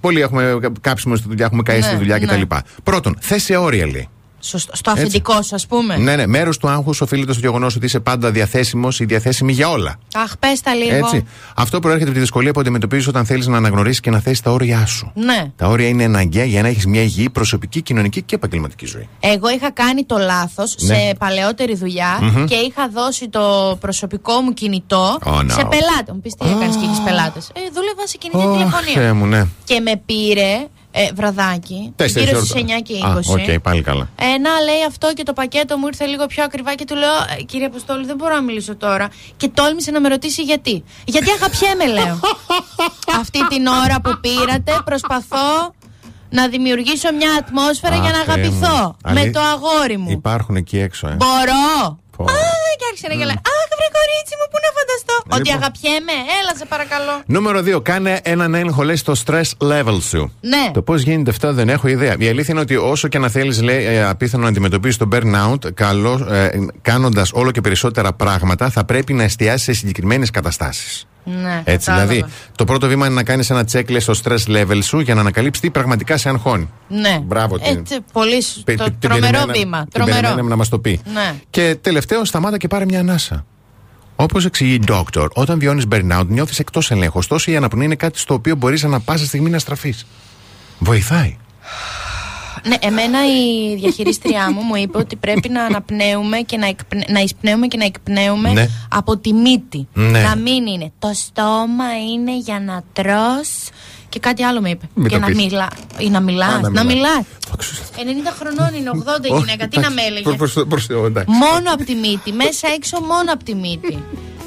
πολλοί έχουμε κάψιμο στη δουλειά, έχουμε καεί Ναι, στη δουλειά ναι. κτλ. Πρώτον, θέσε όρια λέει. Σωστό. Στο αφεντικό σου, ας πούμε. Ναι, ναι, μέρος του άγχους οφείλεται στο γεγονός ότι είσαι πάντα διαθέσιμος ή διαθέσιμη για όλα. Αχ, πες τα λίγο. Έτσι. Αυτό προέρχεται από τη δυσκολία που αντιμετωπίζεις όταν θέλεις να αναγνωρίσεις και να θέσει τα όρια σου. Ναι. Τα όρια είναι αναγκαία για να έχεις μια υγιή προσωπική, κοινωνική και επαγγελματική ζωή. Εγώ είχα κάνει το λάθος Ναι. σε παλαιότερη δουλειά και είχα δώσει το προσωπικό μου κινητό Oh, no. σε πελάτες. Μου πεις τι έκανες και έχει πελάτες. Ε, δούλευα σε κινητή Ω, τηλεφωνία. Θεέ μου, ναι. Και με πήρε ε, βραδάκι. Τέσσερις γύρω ώρες. στις 9 και 20. Α, οκ, πάλι καλά. Ε, να λέει αυτό και το πακέτο μου ήρθε λίγο πιο ακριβά και του λέω «Ε, Κύριε Αποστόλη, δεν μπορώ να μιλήσω τώρα. Και τόλμησε να με ρωτήσει γιατί. Γιατί αγαπιέμαι, λέω. [laughs] Αυτή την ώρα που πήρατε, προσπαθώ να δημιουργήσω μια ατμόσφαιρα για να Αχ, Θεέ μου. αγαπηθώ. Με Αλή- το αγόρι μου. Υπάρχουν εκεί έξω, ε. Μπορώ. Πω. Α, και άρχισε να γελάει. Αχ, βρε κορίτσι μου, πού να φανταστώ. Ότι Λοιπόν. αγαπιέμαι, έλα σε παρακαλώ. Νούμερο 2. Κάνε έναν έλεγχο, λέει, στο stress level σου. Ναι. Το πώς γίνεται αυτό δεν έχω ιδέα. Η αλήθεια είναι ότι όσο και να θέλεις, λέει, ε, απίθανο να αντιμετωπίσεις το burnout, καλό, ε, κάνοντας όλο και περισσότερα πράγματα, θα πρέπει να εστιάσεις σε συγκεκριμένες καταστάσεις. Ναι, Έτσι, κατάλαβα. δηλαδή, το πρώτο βήμα είναι να κάνεις ένα checklist στο stress level σου για να ανακαλύψεις τι πραγματικά σε αγχώνει. Ναι. Μπράβο, την- Έτσι, πολύ σ- Πε- το την τρομερό περιμέναμε- βήμα. την Τρομερό. περιμέναμε να μας το πει. Ναι. Και τελευταίο, σταμάτα και πάρε μια ανάσα. Όπως εξηγεί η Doctor, όταν βιώνεις burnout, νιώθεις εκτός ελέγχου. Ωστόσο, η αναπνοή είναι κάτι στο οποίο μπορείς ανά πάσα στιγμή να στραφείς. Βοηθάει. Ναι, εμένα η διαχειρίστριά μου μου είπε ότι πρέπει να αναπνέουμε και να, εκπνε... να εισπνέουμε και να εκπνέουμε Ναι. από τη μύτη. Ναι. Να μην είναι. Το στόμα είναι για να τρως και κάτι άλλο με είπε. Μην και το να πεις. μιλά. Ή να μιλάς. Α, να να μιλάς. μιλάς. Φόξου. 90 χρονών είναι, 80 η γυναίκα. Τι να με έλεγε. Προς- προς- προς Θεό, εντάξει. Μόνο από τη μύτη, μέσα έξω μόνο από τη μύτη.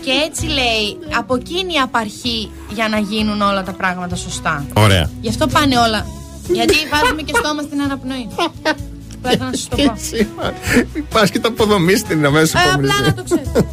Και έτσι λέει, από εκείνη η απαρχή για να γίνουν όλα τα πράγματα σωστά. Ωραία. Γι' αυτό πάνε όλα. Γιατί βάζουμε και στόμα στην αναπνοή. Πρέπει να σα το πω. Πα και τα αποδομή στην αμέσως Ε, απλά να το ξέρω.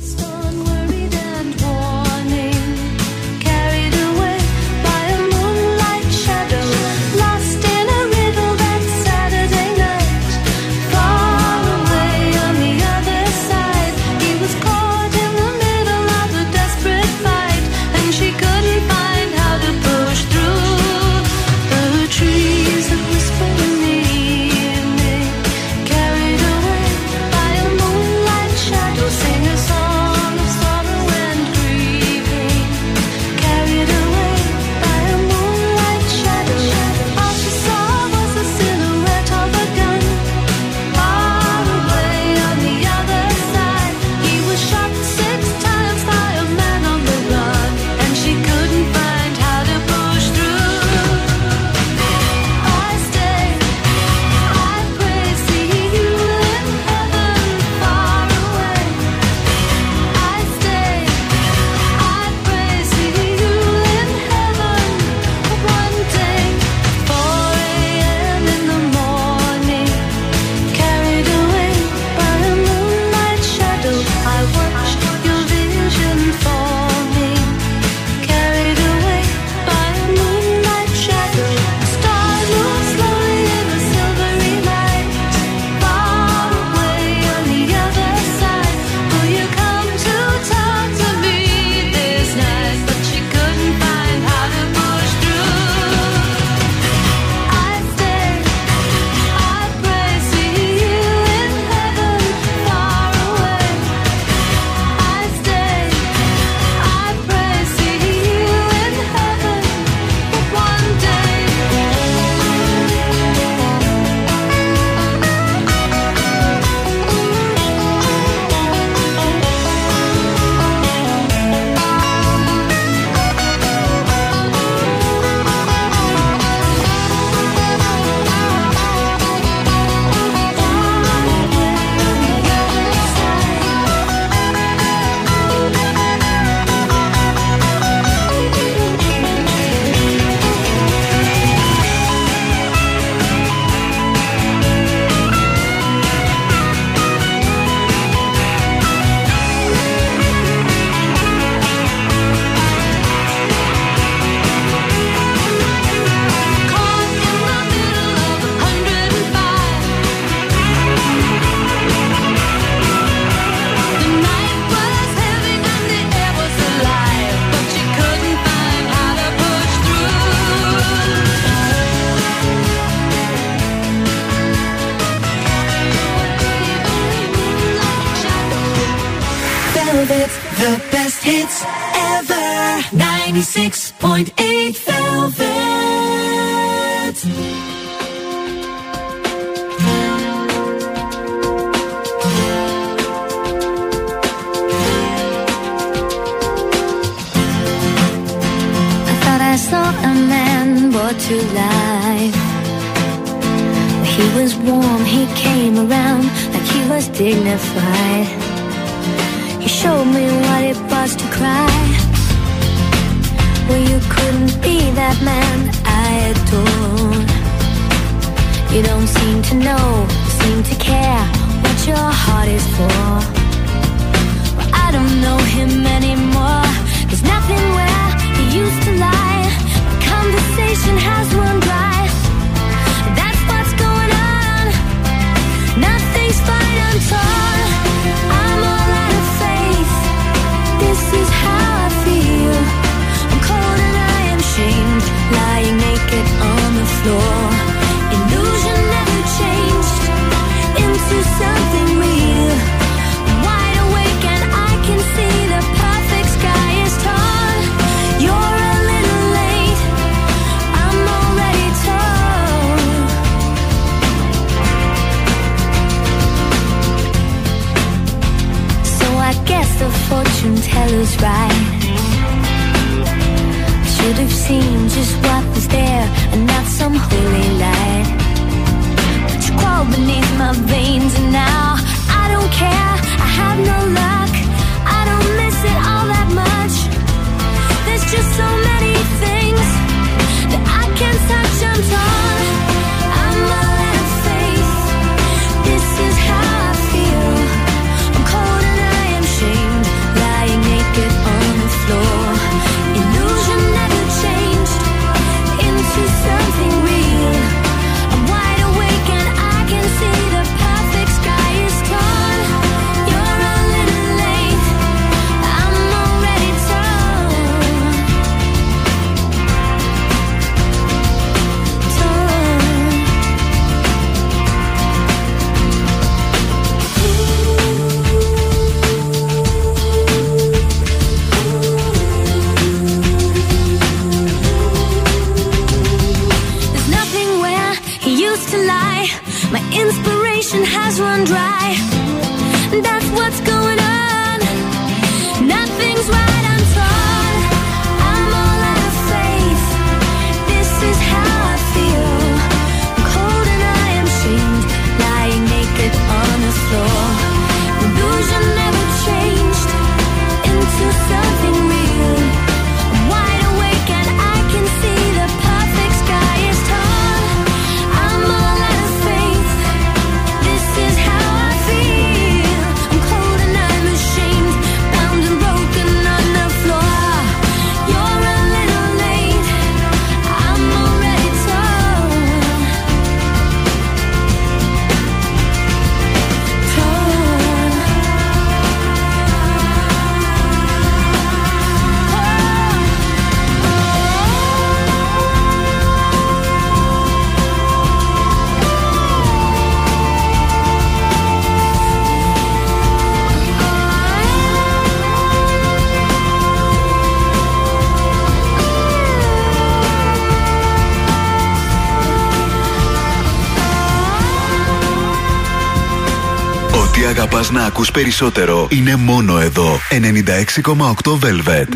Ακούς περισσότερο είναι μόνο εδώ 96,8 Velvet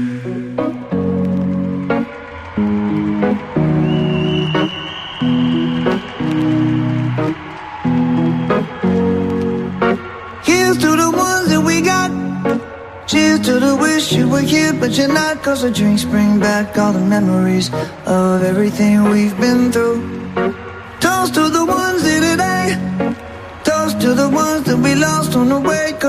Here's to the ones that we got Cheers to the wish you were here but you're not Cause the drinks bring back all the memories Of everything we've been through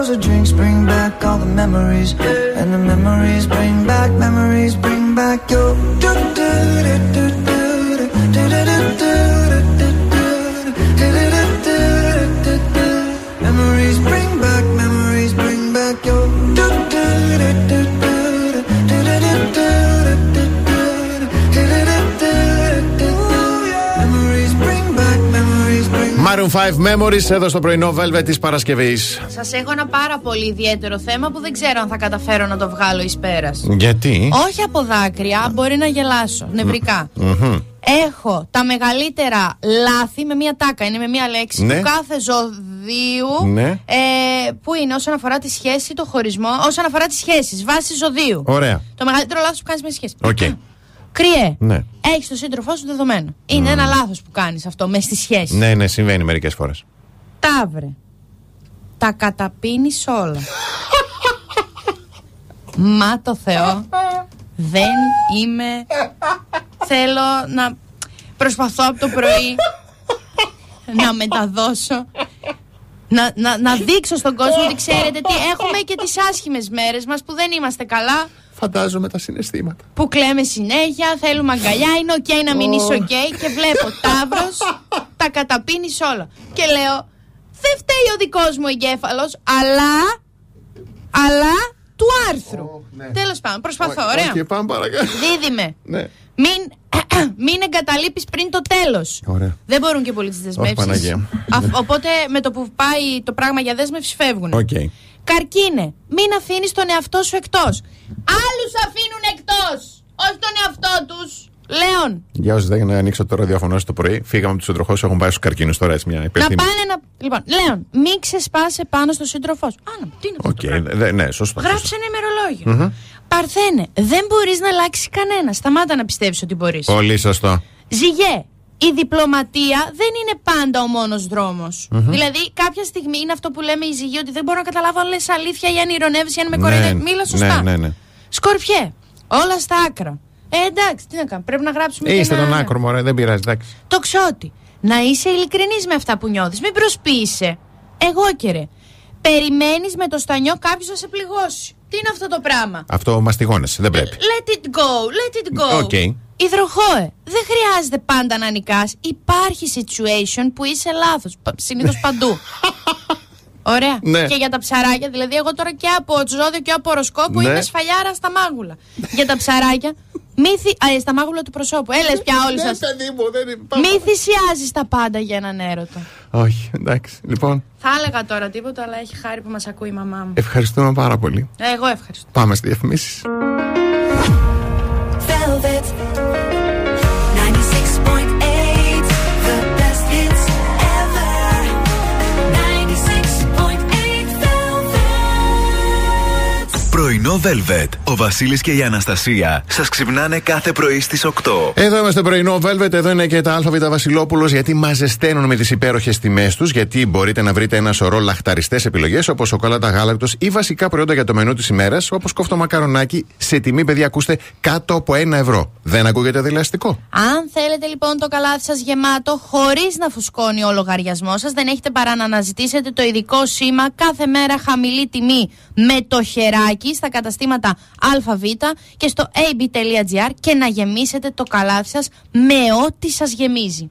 Cause the drinks bring back all the memories. And the memories bring back, memories bring back your. Maroon 5 Memories εδώ στο πρωινό Velvet της Παρασκευής. Σας έχω ένα πάρα πολύ ιδιαίτερο θέμα που δεν ξέρω αν θα καταφέρω να το βγάλω εις πέρας. Γιατί; Όχι από δάκρυα, μπορεί να γελάσω νευρικά. Μμμ. Έχω τα μεγαλύτερα λάθη με μία ατάκα, είναι με μία λέξη Ναι. του κάθε ζωδίου. Ναι. Ε, που είναι όσον αφορά τη σχέση, το χωρισμό, όσον αφορά τις σχέσεις, βάση ζωδίου. Ωραία. Το μεγαλύτερο λάθος που κάνεις με σχέση. Οκ. Κρυέ. Ναι. Έχεις τον σύντροφό σου δεδομένο. Είναι ένα λάθος που κάνεις αυτό μες στη σχέση. Ναι, ναι, συμβαίνει μερικές φορές. Ταύρε. Τα καταπίνεις όλα. Μα το Θεό. Δεν είμαι. Θέλω να προσπαθώ από το πρωί να μεταδώσω. Να, να, να δείξω στον κόσμο ότι ξέρετε τι έχουμε και τις άσχημες μέρες μας που δεν είμαστε καλά Φαντάζομαι τα συναισθήματα. που κλαίμε συνέχεια, θέλουμε αγκαλιά, είναι οκ να μην είσαι οκ και βλέπω [laughs] Ταύρος, τα καταπίνεις όλα. Και λέω, δεν φταίει ο δικός μου εγκέφαλος, αλλά, αλλά του άρθρου. Τέλος πάντων, προσπαθώ, ωραία. Και πάμε παρακάτω. Δίδυμε. Ναι. Μην, [clears throat] μην εγκαταλείπεις πριν το τέλος. Ωραία. Δεν μπορούν και πολύ τις δεσμεύσεις. Παναγία. Α- οπότε με το που πάει το πράγμα για δέσμευση φεύγουν. Οκ. Καρκίνε, μην αφήνεις τον εαυτό σου εκτός. Άλλους αφήνουν εκτός, όχι τον εαυτό τους. Λέων, Για όσους δεν ανοίξω το ραδιόφωνο σας το πρωί, φύγαμε από τους συντροχού, έχουν πάει στους καρκίνους τώρα έτσι μια να υπεύθυνη. πάνε να. Λοιπόν, Λέων, μην ξεσπάσει πάνω στο σύντροφό σου. Άνα, τι είναι αυτό. Οκ, δε- ναι, σωστό. Γράψε ένα ημερολόγιο. Παρθένε, δεν μπορείς να αλλάξει κανένα. Σταμάτα να πιστεύεις ότι μπορείς. Πολύ σωστό. Ζυγέ, η διπλωματία δεν είναι πάντα ο μόνος Δηλαδή, κάποια στιγμή είναι αυτό που λέμε οι ζυγοί, ότι δεν μπορώ να καταλάβω αν λες αλήθεια ή αν ηρωνεύεις ή αν με Ναι, κοροϊδεύεις. Μίλα σωστά. Ναι, ναι, ναι. Σκορπιέ, όλα στα άκρα. Ε, εντάξει, τι να κάνουμε. Πρέπει να γράψουμε. και Είστε ένα- των άκρων, μωρέ, δεν πειράζει, εντάξει. Τοξότη. Να είσαι ειλικρινής με αυτά που νιώθεις. Μην προσποιείσαι. Αιγόκερε. Περιμένεις με το στανιό κάποιος να σε πληγώσει. Τι είναι αυτό το πράγμα; Αυτό μαστιγώνεσαι, δεν πρέπει. Let it go, let it go. OK. Υδροχόε. Δεν χρειάζεται πάντα να νικάς. Υπάρχει situation που είσαι λάθος. Συνήθως παντού. [laughs] Ωραία. Ναι. Και για τα ψαράκια, δηλαδή, εγώ τώρα και από ζώδιο και από οροσκόπο Ναι. είμαι σφαλιάρα στα μάγουλα. για τα ψαράκια, μη θυ... Α, ε, στα μάγουλα του προσώπου. Έλε πια όλοι Ναι, σας. παιδί μου, δεν είναι- Μη θυσιάζεις τα πάντα για έναν έρωτα. Όχι, εντάξει. Λοιπόν, Θα έλεγα τώρα τίποτα, αλλά έχει χάρη που μας ακούει η μαμά μου. ευχαριστούμε πάρα πολύ. Εγώ ευχαριστώ. Πάμε στη διαφημίσεις. Πρωινό Velvet. Ο Βασίλης και η Αναστασία σας ξυπνάνε κάθε πρωί στις 8. Εδώ είμαστε πρωινό Velvet, εδώ είναι και τα ΑΒ Βασιλόπουλος γιατί μα ζεσταίνουν με τις υπέροχες τιμές τους. Γιατί μπορείτε να βρείτε ένα σωρό λαχταριστές επιλογές όπως σοκολάτα γάλακτος ή βασικά προϊόντα για το μενού της ημέρας όπως κόφτο μακαρονάκι σε τιμή, παιδιά, ακούστε κάτω από 1 ευρώ. Δεν ακούγεται δηλαστικό. Αν θέλετε λοιπόν το καλάθι σας γεμάτο, χωρίς να φουσκώνει ο λογαριασμός σας, δεν έχετε παρά να αναζητήσετε το ειδικό σήμα κάθε μέρα χαμηλή τιμή με το χεράκι στα καταστήματα ΑΒ και στο ab.gr και να γεμίσετε το καλάθι σας με ό,τι σας γεμίζει.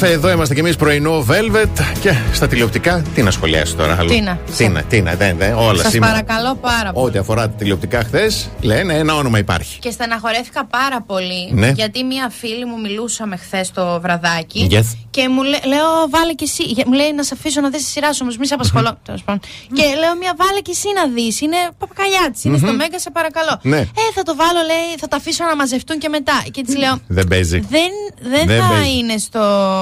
Life. Εδώ είμαστε κι εμείς πρωινό Velvet. Και στα τηλεοπτικά, τι να σχολιάσει τώρα. άλλο. Τι να. Τι να, τι να, δεν, δεν, όλα Σας σήμερα. παρακαλώ πάρα πολύ. Ό,τι αφορά τα τηλεοπτικά χθες, λένε ένα όνομα υπάρχει. Και στεναχωρέθηκα πάρα πολύ. Ναι. Γιατί μία φίλη μου μιλούσαμε χθες το βραδάκι. Yes. Και μου λέ- λέω, βάλε και εσύ. Για- Μου λέει να σε αφήσω να δεις τη σειρά σου, όμως μη σε απασχολώ. Τέλος πάντων. Και λέω, μία βάλε και εσύ να δεις. Είναι παπακαλιάτης. Είναι στο Μέγκα, σε παρακαλώ. Ναι. Ε, θα το βάλω, λέει, θα τα αφήσω να μαζευτούν και μετά. Και της λέω, Δεν παίζει. δεν, δεν, Δεν θα παίζει. είναι στο, Δεν παίζει.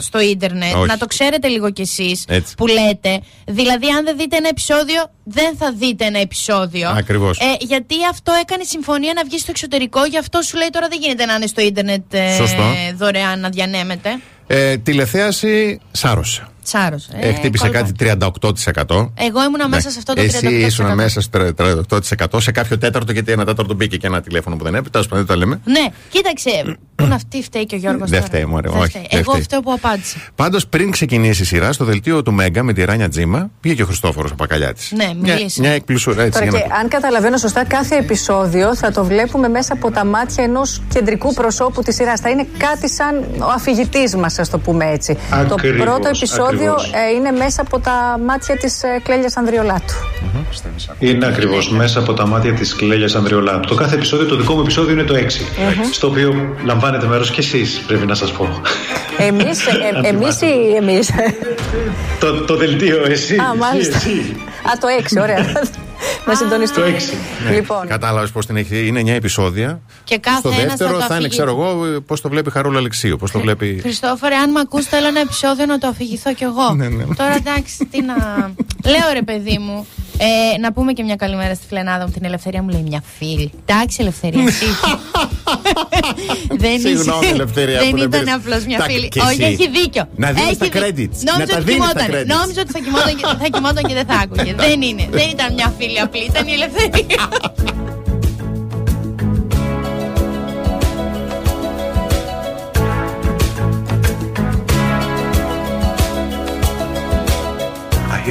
Στο ίντερνετ. Όχι. Να το ξέρετε λίγο κι εσείς Έτσι. που λέτε. Δηλαδή, αν δεν δείτε ένα επεισόδιο, δεν θα δείτε ένα επεισόδιο. Ακριβώς. Ε, γιατί αυτό έκανε συμφωνία να βγει στο εξωτερικό, γι' αυτό σου λέει τώρα δεν γίνεται να είναι στο ίντερνετ ε, Σωστό. δωρεάν να διανέμεται. Ε, τηλεθέαση σάρωσε. Τσάρος. Ε, χτύπησε κόλπα. κάτι 38%. Εγώ ήμουνα μέσα σε αυτό το 38%. Ναι. Εσύ ήσουν μέσα στο 38% σε κάποιο τέταρτο, γιατί ένα τέταρτο μπήκε και ένα τηλέφωνο που δεν έπρεπε. Τέλο πάντων, δεν το λέμε. Ναι, κοίταξε. [clears throat] Πού να αυτή φταίει και ο Γιώργος. Δεν φταίει, μωρέ, όχι, δεν Εγώ φταίει. φταίω που απάντησα. Πάντως, πριν ξεκινήσει η σειρά, στο δελτίο του Μέγκα με τη Ράνια Τζίμα, πήγε και ο Χριστόφορος ο Πακαλιάτης. Ναι, μια, μιλήσε. μια εκπλησούρα έτσι. Τώρα για και να- αν καταλαβαίνω σωστά, κάθε επεισόδιο θα το βλέπουμε μέσα από τα μάτια ενός κεντρικού προσώπου της σειράς. Θα είναι κάτι σαν ο αφηγητής μας, ας το πούμε έτσι. το Ακριβώς, πρώτο επεισόδιο ακριβώς. ε, είναι μέσα από τα μάτια της ε, Κλέλιας Ανδριολάτου. Είναι ακριβώς μέσα από τα μάτια της Κλέλιας Ανδριολάτου. Το κάθε επεισόδιο, το δικό μου επεισόδιο είναι το 6. Στο οποίο λαμβάνετε μέρος κι εσείς, πρέπει να σας πω. Εμείς [laughs] Αν εμείς θυμάστε. ή εμείς; το, το δελτίο, εσύ. Α, εσύ, μάλιστα. εσύ. Α, το 6, ωραία. [laughs] Να συντονιστούμε. Το 6. Ναι. Λοιπόν, Κατάλαβες πώς την έχει. Είναι 9 επεισόδια. Και κάθε Στο ένας δεύτερο θα το θα είναι, αφηγεί. ξέρω εγώ, πώς το βλέπει η Χαρούλα Αλεξίου. Πώς το βλέπει. Χριστόφορε, αν με ακούς θέλω ένα επεισόδιο να το αφηγηθώ κι εγώ. Ναι, ναι. Τώρα εντάξει, τι να. [laughs] Λέω ρε παιδί μου. Ε, να πούμε και μια καλημέρα στη φιλενάδα μου την Ελευθερία μου λέει μια φίλη. Εντάξει, Ελευθερία. εσύ. δεν Συγγνώμη, είσαι- Ελευθερία, Δεν που δεν ήταν πήρες. απλώς μια Τα- φίλη. και Όχι, εσύ. έχει δίκιο. Να δίνεις Έχει τα δίκιο. credits. Νόμιζα Να τα ότι δίνεις τα κοιμόταν. credits. Νόμιζα ότι θα κοιμόταν, και, θα κοιμόταν και δεν θα άκουγε. δεν είναι. Δεν ήταν μια φίλη απλή, ήταν η Ελευθερία.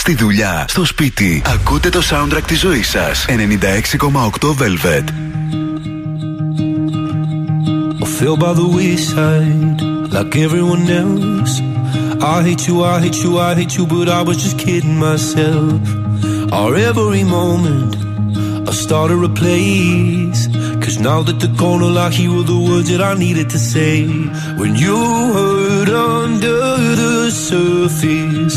στη δουλειά, στο σπίτι. Ακούτε το soundtrack της ζωής σας. 96,8 Velvet. I fell by the wayside like everyone else. I hate you, I hate you, I hate you, but I was just kidding myself. Our every moment, I started a place. Cause now that they're gone, all I hear are the words that I needed to say. When you hurt under the surface,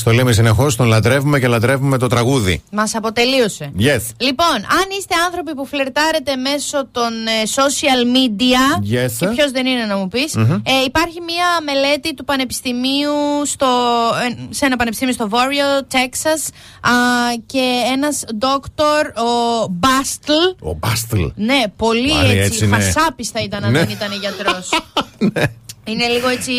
Εντάξει, το λέμε συνεχώς, τον λατρεύουμε και λατρεύουμε το τραγούδι. Μας αποτελείωσε. Yes. Λοιπόν, αν είστε άνθρωποι που φλερτάρετε μέσω των ε, social media. Yes. Και ποιος δεν είναι να μου πεις. Μμμ. ε, υπάρχει μία μελέτη του Πανεπιστημίου στο, ε, σε ένα πανεπιστήμιο στο Βόρειο, Τέξας α, και ένας ντόκτορ, ο Μπάστλ. Ο Μπάστλ. Ναι, πολύ Πάλι έτσι, έτσι είναι. χασάπης θα ήταν αν Ναι. δεν ήταν γιατρός. [laughs] Είναι λίγο έτσι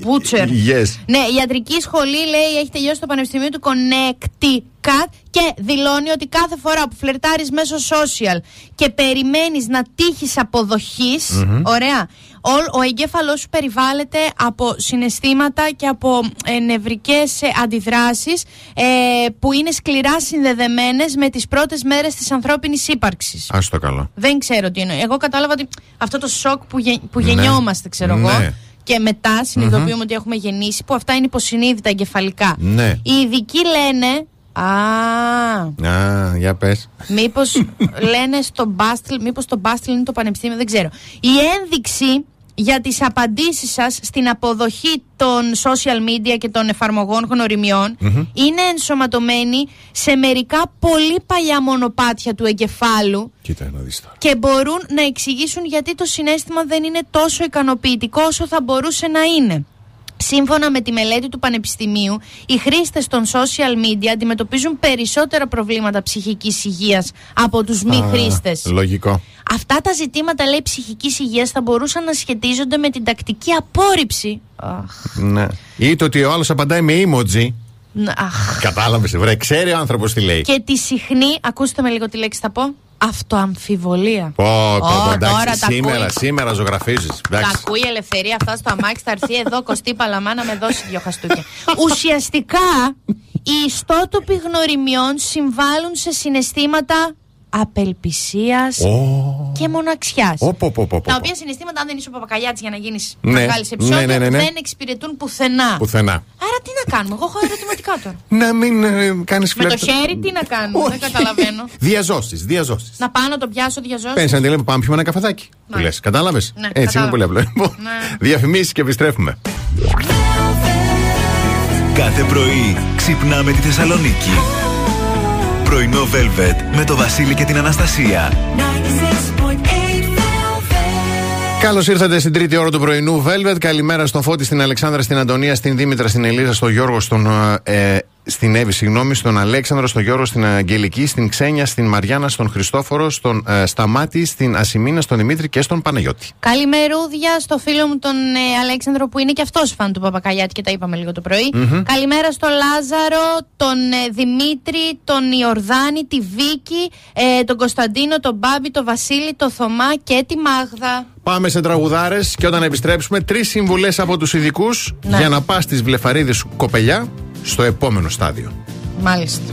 μπούτσερ. Yes. Ναι, η ιατρική σχολή λέει έχει τελειώσει στο Πανεπιστημίο του Connecticut και δηλώνει ότι κάθε φορά που φλερτάρεις μέσω social και περιμένεις να τύχεις αποδοχής, Μμμ. ωραία, ο, ο εγκέφαλός σου περιβάλλεται από συναισθήματα και από ε, νευρικές ε, αντιδράσεις ε, που είναι σκληρά συνδεδεμένες με τις πρώτες μέρες της ανθρώπινης ύπαρξης. Α το καλό. Δεν ξέρω τι εννοεί. Εγώ κατάλαβα ότι αυτό το σοκ που, γε- που Ναι. γεννιόμαστε, ξέρω εγώ. Ναι. Και μετά συνειδητοποιούμε ότι έχουμε γεννήσει, που αυτά είναι υποσυνείδητα εγκεφαλικά. Ναι. Οι ειδικοί λένε. Α, Α, για πες. μήπως λένε στο Μπάστλ, μήπως το Μπάστλ είναι το πανεπιστήμιο, δεν ξέρω. Η ένδειξη για τις απαντήσεις σας στην αποδοχή των social media και των εφαρμογών γνωριμιών είναι ενσωματωμένη σε μερικά πολύ παλιά μονοπάτια του εγκεφάλου Κοίτα να δεις τώρα. και μπορούν να εξηγήσουν γιατί το συνέστημα δεν είναι τόσο ικανοποιητικό όσο θα μπορούσε να είναι. Σύμφωνα με τη μελέτη του Πανεπιστημίου, οι χρήστες των social media αντιμετωπίζουν περισσότερα προβλήματα ψυχικής υγείας από τους μη Α, χρήστες. Λογικό. Αυτά τα ζητήματα, λέει, ψυχικής υγείας θα μπορούσαν να σχετίζονται με την τακτική απόρριψη. Αχ, Ναι. Ή το ότι ο άλλος απαντάει με emoji. Ν- αχ. Κατάλαβες, βρε, ξέρει ο άνθρωπος τι λέει. Και τη συχνή, ακούστε με λίγο τη λέξη θα πω, αυτοαμφιβολία. Πω, πω, πω, Ω, εντάξει, τώρα τα σήμερα, ακούει. σήμερα ζωγραφίζεις. Τα ακούει η ελευθερία αυτά στο αμάξι, θα έρθει εδώ Κωστή Παλαμά να με δώσει δύο χαστούκια. [laughs] Ουσιαστικά, οι ιστότοποι γνωριμιών συμβάλλουν σε συναισθήματα απελπισίας και μοναξιάς. Ω, πω, πω, πω, πω. Τα οποία συναισθήματα, αν δεν είσαι ο Παπακαλιάτης για να γίνεις Ναι, να βγάλεις επεισόδιο, ναι, ναι, ναι, ναι. δεν εξυπηρετούν πουθενά. Πουθενά. Άρα τι να κάνουμε, εγώ έχω ερωτηματικά τώρα. Να μην ε, κάνεις Με το φλερτ. χέρι τι να κάνουμε, δεν καταλαβαίνω. Διαζώσεις, διαζώσεις. να πάω να το πιάσω διαζώσει. Παίρνει ένα τηλέφωνο, πάμε πιούμε ένα καφεδάκι. Που λες, κατάλαβες; Ναι, Έτσι είναι πολύ κατάλαβα. απλό. Λοιπόν, Διαφημίσεις και επιστρέφουμε. Κάθε πρωί ξυπνάμε τη Θεσσαλονίκη. Πρωινό Velvet με το Βασίλη και την Αναστασία. 96.8 Καλώς ήρθατε στην τρίτη ώρα του πρωινού Velvet. Καλημέρα στον Φώτη, στην Αλεξάνδρα, στην Αντωνία, στην Δήμητρα, στην Ελίζα, στον Γιώργο, στον, ε, στην Εύη, συγγνώμη, στον Αλέξανδρο, στον Γιώργο, στην Αγγελική, στην Ξένια, στην Μαριάννα, στον Χριστόφορο, στον ε, Σταμάτη, στην Ασημίνα, στον Δημήτρη και στον Παναγιώτη. Καλημερούδια στο φίλο μου τον ε, Αλέξανδρο που είναι και αυτός φαν του Παπακαλιάτη και τα είπαμε λίγο το πρωί. Μμμ. Καλημέρα στο Λάζαρο, τον ε, Δημήτρη, τον Ιορδάνη, τη Βίκη, ε, τον Κωνσταντίνο, τον Μπάμπη, τον Βασίλη, τον Θωμά και τη Μάγδα. Πάμε σε τραγουδάρες και όταν επιστρέψουμε, τρεις συμβουλές από τους ειδικούς Ναι. για να πας στις βλεφαρίδες σου κοπελιά στο επόμενο στάδιο. Μάλιστα.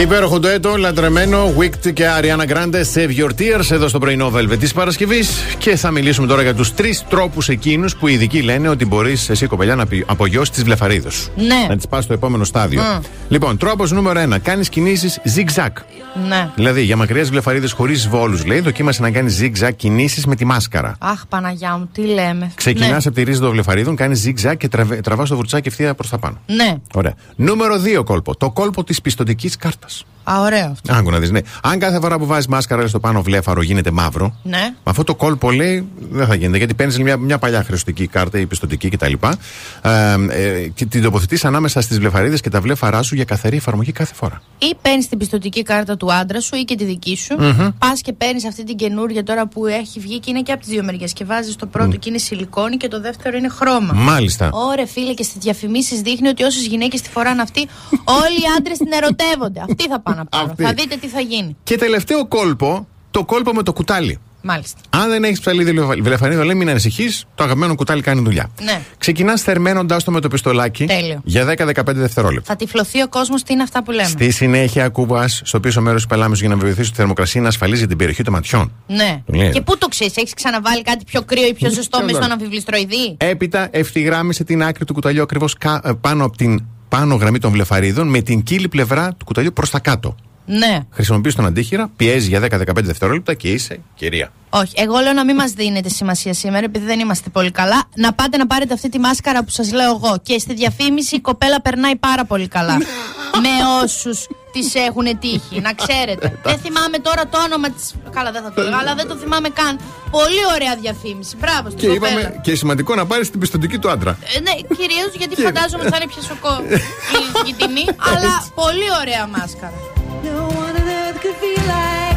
Υπέροχο το έτο, λατρεμένο, Wicked και Ariana Grande, Save Your Tears εδώ στο πρωινό Velvet της Παρασκευής. Και θα μιλήσουμε τώρα για τους τρεις τρόπους εκείνους που οι ειδικοί λένε ότι μπορείς εσύ, κοπελιά, να πι- απογειώσει τι βλεφαρίδε σου. Ναι. Να τι πας στο επόμενο στάδιο. Μμ. Λοιπόν, τρόπος νούμερο 1. Κάνεις κινήσεις zigzag. Ναι. Δηλαδή, για μακριές βλεφαρίδε χωρίς βόλους, λέει, δοκίμασε να κάνει zigzag κινήσεις με τη μάσκαρα. Αχ, Παναγιά μου, τι λέμε. Ξεκινάς Ναι. από τη ρίζα των βλεφαρίδων, κάνεις zigzag και τραβάς το βουρτσάκι ευθεία προς τα πάνω. Ναι. Ωραία. Νούμερο 2 κόλπο. Το κόλπο της πιστοτικής κάρτας. Α, ωραίο αυτό. Άκου να δεις, ναι. Αν κάθε φορά που βάζεις μάσκαρα στο πάνω βλέφαρο γίνεται μαύρο, Ναι. με αυτό το κόλπο λέει δεν θα γίνεται γιατί παίρνεις μια, μια παλιά χρεωστική κάρτα ή πιστοτική κτλ. Ε, ε, και την τοποθετείς ανάμεσα στις βλεφαρίδε και τα βλέφαρά σου για καθαρή εφαρμογή κάθε φορά. Ή παίρνεις την πιστοτική κάρτα του άντρα σου ή και τη δική σου. Μμμ. Πας και παίρνεις αυτή την καινούργια τώρα που έχει βγει και είναι και από τις δύο μεριές. Και βάζεις το πρώτο και είναι σιλικόνη και το δεύτερο είναι χρώμα. Μάλιστα. Ωρε φίλε, και στις διαφημίσεις δείχνει ότι όσες γυναίκες τη φοράνε αυτή, όλοι οι άντρες την ερωτεύονται. Αυτοί θα πάνε να πάρουν. Αυτή. Θα δείτε τι θα γίνει. Και τελευταίο κόλπο, το κόλπο με το κουτάλι. Μάλιστα. Αν δεν έχεις ψαλίδι βλεφα- βλεφαρίδα, λέει μην ανησυχείς, το αγαπημένο κουτάλι κάνει δουλειά. Ναι. Ξεκινάς θερμαίνοντάς το με το πιστολάκι Τέλειο. για 10-15 δευτερόλεπτα. Θα τυφλωθεί ο κόσμος, τι είναι αυτά που λέμε; Στη συνέχεια ακούμπα στο πίσω μέρος του πελάμε για να βοηθήσει τη θερμοκρασία να ασφαλίζει την περιοχή των ματιών. Ναι. Το λέει. Και πού το ξέρεις, έχεις ξαναβάλει κάτι πιο κρύο ή πιο ζεστό Ποιο με το- στον αμφιβληστροειδή. Έπειτα ευθυγράμμισε την άκρη του κουταλιού ακριβώς πάνω από την πάνω γραμμή των βλεφαρίδων με την κύλη πλευρά του κουταλιού προς τα κάτω. Ναι. Χρησιμοποιείς τον αντίχειρα, πιέζει για 10-15 δευτερόλεπτα και είσαι κυρία. Όχι. Εγώ λέω να μην μας δίνετε σημασία σήμερα, επειδή δεν είμαστε πολύ καλά. Να πάτε να πάρετε αυτή τη μάσκαρα που σας λέω εγώ. Και στη διαφήμιση η κοπέλα περνάει πάρα πολύ καλά. [laughs] με όσους της έχουν τύχει, να ξέρετε. [laughs] δεν θυμάμαι τώρα το όνομα τη. Καλά, δεν θα το λέω, αλλά δεν το θυμάμαι καν. Πολύ ωραία διαφήμιση. Μπράβο, στην και κοπέλα. Είπαμε, και σημαντικό να πάρεις την πιστοτική του άντρα. Ε, ναι, κυρίως γιατί φαντάζομαι θα είναι πια σοκό [laughs] η τιμή, αλλά πολύ ωραία μάσκαρα. No one on earth could feel like.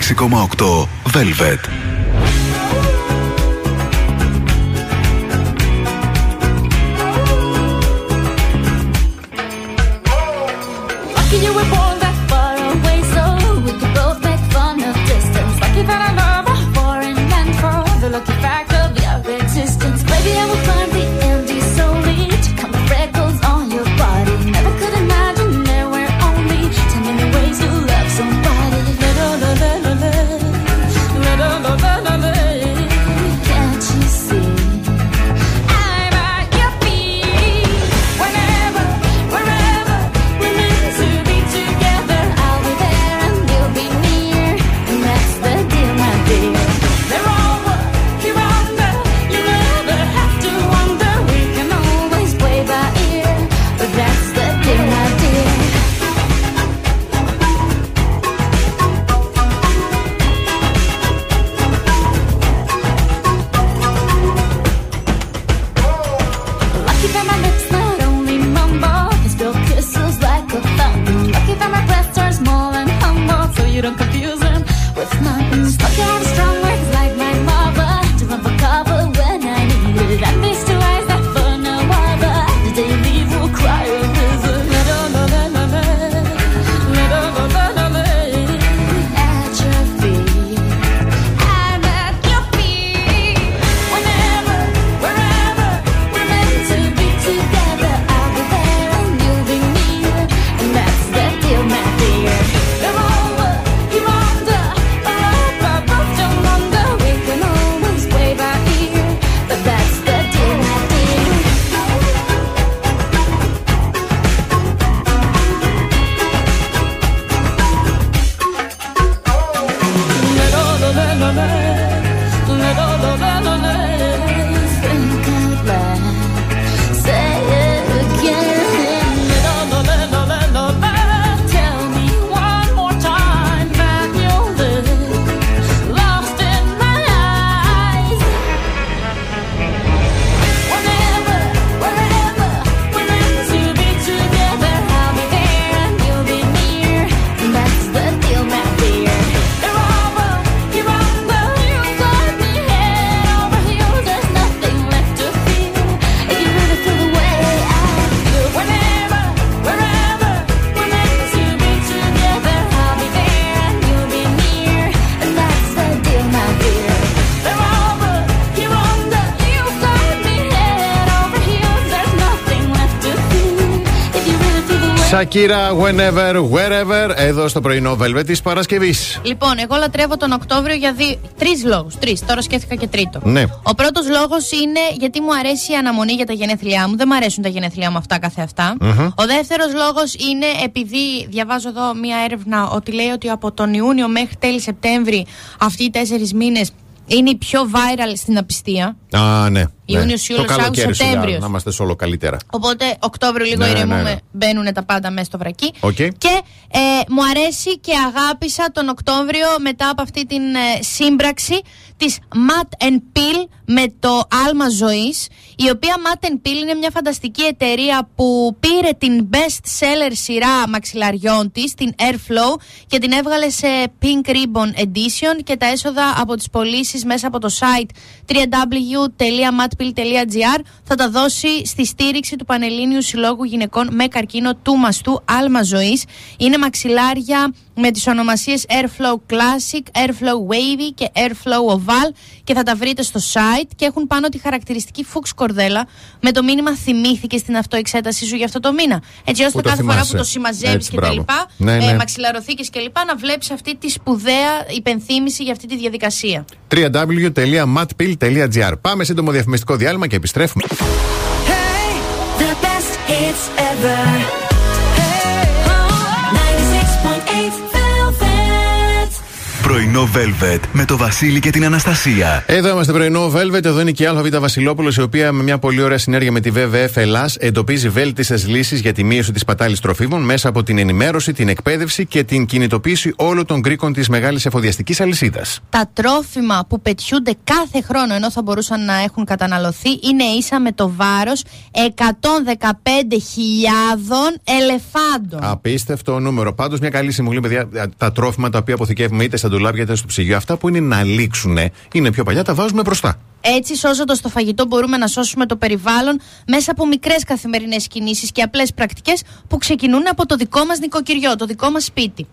6,8 Velvet. Σακύρα, whenever, wherever, εδώ στο πρωινό Velvet της Παρασκευής. Λοιπόν, εγώ λατρεύω τον Οκτώβριο για τρεις λόγους. Τρεις. Τώρα σκέφτηκα και τρίτο. Ναι. Ο πρώτος λόγος είναι γιατί μου αρέσει η αναμονή για τα γενέθλιά μου. Δεν μου αρέσουν τα γενέθλιά μου αυτά καθε αυτά. Μμμ. Ο δεύτερος λόγος είναι επειδή διαβάζω εδώ μία έρευνα ότι λέει ότι από τον Ιούνιο μέχρι τέλη Σεπτέμβρη αυτοί οι τέσσερις μήνες είναι οι πιο viral στην απιστία. Α, ναι. Ιούνιος, ναι. Ιούλιος, Το καλοκαίρι Αύγουστος, σιγά, Σεπτέμβριος. να είμαστε σε όλο καλύτερα. Οπότε Οκτώβριο λίγο Ναι, ναι, ηρεμούμε, ναι, ναι. μπαίνουν τα πάντα μέσα στο βρακί. Οκ. Και ε, μου αρέσει και αγάπησα τον Οκτώβριο μετά από αυτή την ε, σύμπραξη της Matt Peel με το Άλμα Ζωής η οποία Matt Peel είναι μια φανταστική εταιρεία που πήρε την best seller σειρά μαξιλαριών της, την Airflow και την έβγαλε σε Pink Ribbon Edition και τα έσοδα από τις πωλήσεις μέσα από το site www.matpil.gr θα τα δώσει στη στήριξη του Πανελλήνιου Συλλόγου Γυναικών με καρκίνο του μαστού Άλμα Ζωής. Είναι μαξιλάρια με τις ονομασίες Airflow Classic, Airflow Wavy και Airflow Oval και θα τα βρείτε στο site και έχουν πάνω τη χαρακτηριστική φούξ κορδέλα με το μήνυμα θυμήθηκε στην αυτοεξέτασή σου για αυτό το μήνα. Έτσι ώστε Που το κάθε φορά θυμάσαι. που το συμμαζεύεις Έτσι, και τα μπράβο. λοιπά, Ναι, ναι. ε, μαξιλαροθήκες και λοιπά, να βλέπεις αυτή τη σπουδαία υπενθύμηση για αυτή τη διαδικασία. www.matpil.gr Πάμε σύντομο διαφημιστικό διάλειμμα και επιστρέφουμε. The best hits ever. Πρωινό Velvet με το Βασίλη και την Αναστασία. Εδώ είμαστε πρωινό Velvet. Εδώ είναι και η ΑΒ Βασιλόπουλος, η οποία με μια πολύ ωραία συνέργεια με τη WWF Ελλάς εντοπίζει βέλτιστες λύσεις για τη μείωση της πατάλης τροφίμων μέσα από την ενημέρωση, την εκπαίδευση και την κινητοποίηση όλων των κρίκων της μεγάλης εφοδιαστικής αλυσίδας. τα τρόφιμα που πετιούνται κάθε χρόνο ενώ θα μπορούσαν να έχουν καταναλωθεί είναι ίσα με το βάρος 115.000 ελεφάντων. Απίστευτο νούμερο. Πάντως, μια καλή συμβουλή, παιδιά, τα τρόφιμα τα οποία αποθηκεύουμε είτε στα ντουλάπια, στο ψυγείο. Αυτά που είναι να λήξουν, είναι πιο παλιά, τα βάζουμε μπροστά. Έτσι, σώζοντας το φαγητό, μπορούμε να σώσουμε το περιβάλλον μέσα από μικρές καθημερινές κινήσεις και απλές πρακτικές που ξεκινούν από το δικό μας νοικοκυριό, το δικό μας σπίτι.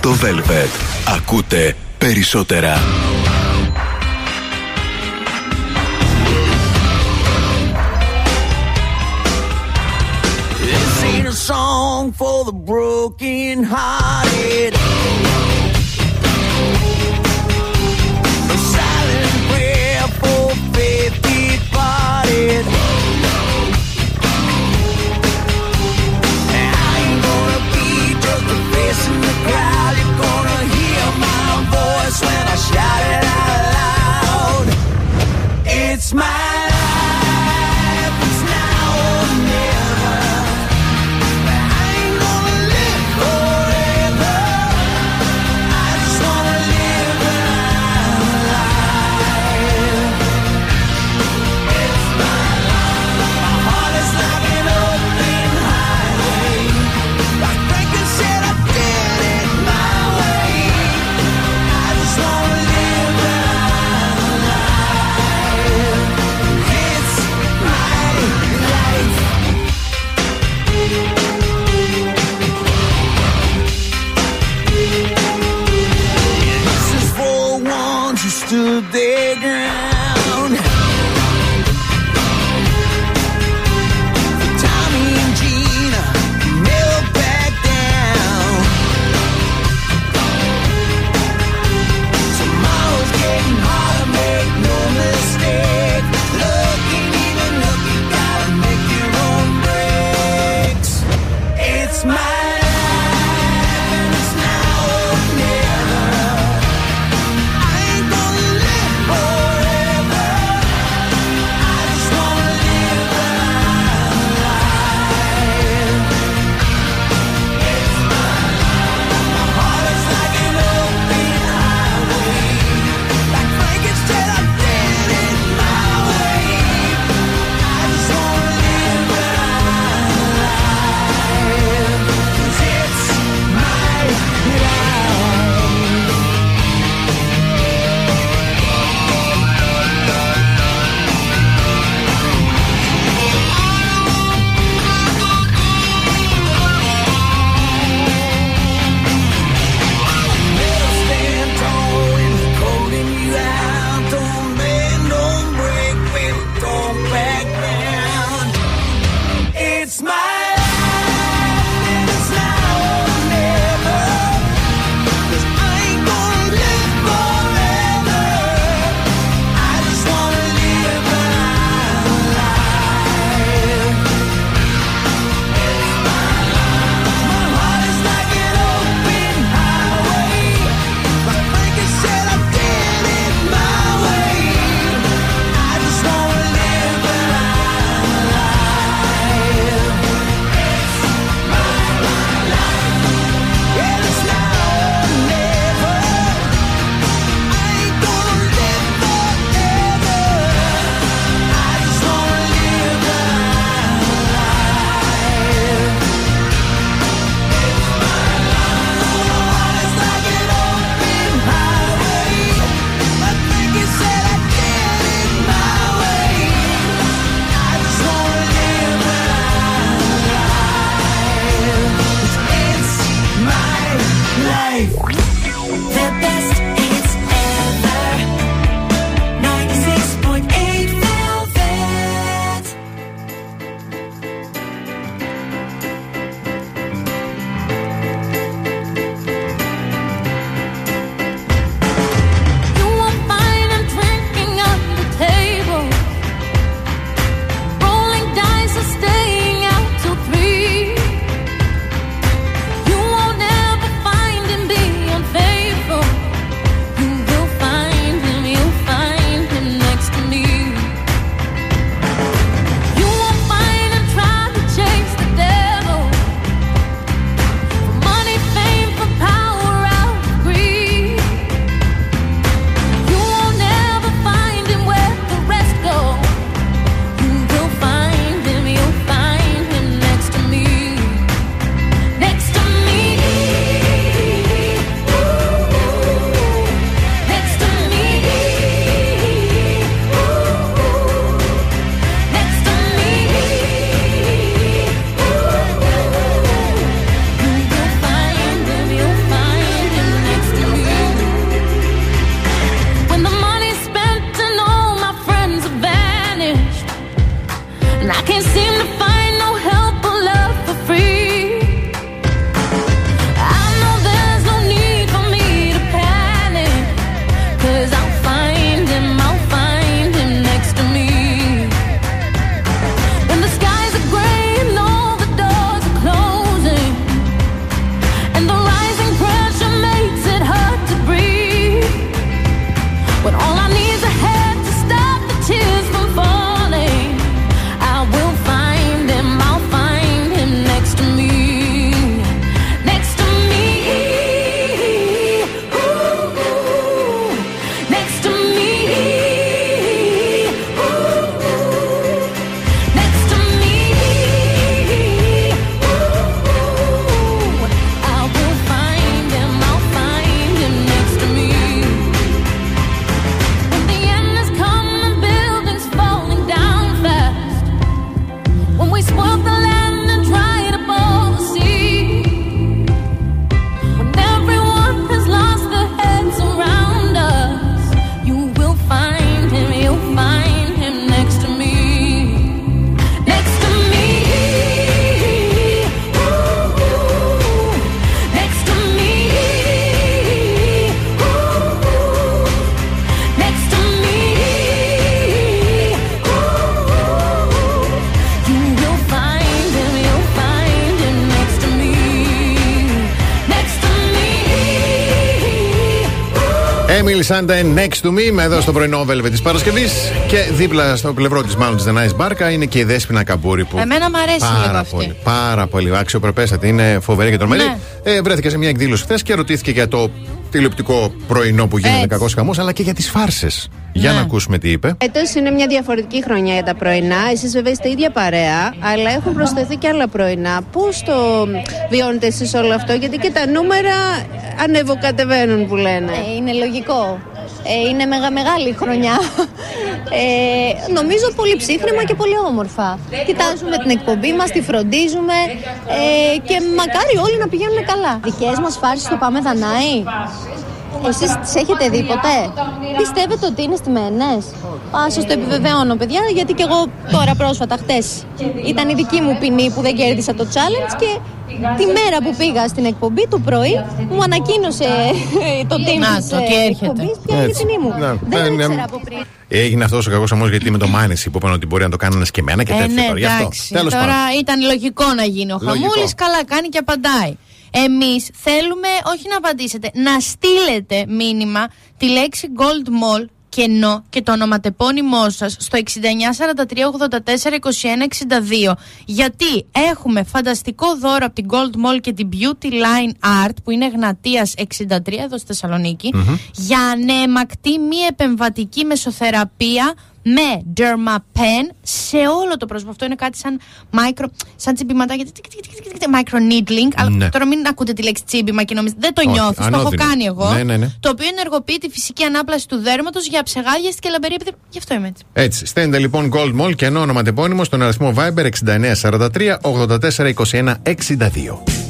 το Velvet. Ακούτε περισσότερα. Sunday next to me, με εδώ στο πρωινό Velvet της Παρασκευής. Και δίπλα στο πλευρό της, μάλλον τη Δενάη Μπάρκα, είναι και η Δέσπινα Καμπούρη που. Εμένα μ' αρέσει λίγο Πάρα αυτή. πολύ, πάρα πολύ αξιοπρεπέστατη. Είναι φοβερή και τρομερή. Ναι. Ε, βρέθηκε σε μια εκδήλωση χθες και ρωτήθηκε για το τηλεοπτικό πρωινό που γίνεται Έτσι. κακός χαμός, αλλά και για τις φάρσες. Για Ναι. να ακούσουμε τι είπε. Έτος είναι μια διαφορετική χρονιά για τα πρωινά. Εσείς βέβαια είστε ίδια παρέα, αλλά έχουν προσθεθεί και άλλα πρωινά. Πώς το βιώνετε εσείς όλο αυτό, Γιατί και τα νούμερα ανεβοκατεβαίνουν που λένε. Ε, είναι λογικό. Ε, είναι μεγα, μεγάλη χρονιά. Ε, νομίζω πολύ ψύχρεμα και πολύ όμορφα. Κοιτάζουμε την εκπομπή μας, τη φροντίζουμε ε, και μακάρι όλοι να πηγαίνουν καλά. Δικές μας φάρσεις το πάμε Δανάη. Εσείς τις έχετε δει ποτέ; Πιστεύετε ότι είναι στημένες; Α, σας το επιβεβαιώνω παιδιά γιατί και εγώ τώρα πρόσφατα χτες ήταν η δική μου ποινή που δεν κέρδισα το challenge και τη μέρα που πήγα στην εκπομπή το πρωί μου ανακοίνωσε [laughs] το team Να της το, ε, τι έρχεται. εκπομπής ποια είναι η Έτσι. ποινή μου. Ναι. Δεν Ε, το ναι. ήξερα από πριν. Έγινε αυτός ο κακός χαμό γιατί με το Μάνεση που είπαν ότι μπορεί να το κάνουν και εμένα και Ε, τέτοια ναι, τώρα. Γι' αυτό. εντάξει. Τέλος Τώρα πάντων. ήταν λογικό να γίνει ο Λογικό. Χαμούλης. Καλά κάνει και απαντάει. Εμείς θέλουμε όχι να απαντήσετε, να στείλετε μήνυμα τη λέξη Gold Mall κενό και το ονοματεπώνυμό σας στο 6943842162. Γιατί έχουμε φανταστικό δώρο από την Gold Mall και την Beauty Line Art που είναι Γνατίας 63 εδώ στη θεσσαλονικη για ανέμακτη μη επεμβατική μεσοθεραπεία με dermapen σε όλο το πρόσωπο. Αυτό είναι κάτι σαν micro, σαν τσιμπηματάκια. τικ, τικ, τικ, τικ, τικ, Micro needling. Αλλά Ναι. τώρα μην ακούτε τη λέξη τσίμπημα και νομίζετε. Δεν το Όχι, νιώθω. Το έχω ανώδυνο. κάνει εγώ. Ναι, ναι, ναι. Το οποίο ενεργοποιεί τη φυσική ανάπλαση του δέρματος για ψεγάδια και λαμπερή επειδή. Γι' αυτό είμαι έτσι. Έτσι, στέλνετε λοιπόν Gold Mall και ενώ ονοματεπώνυμο στον αριθμό Viber 6943 8421 62.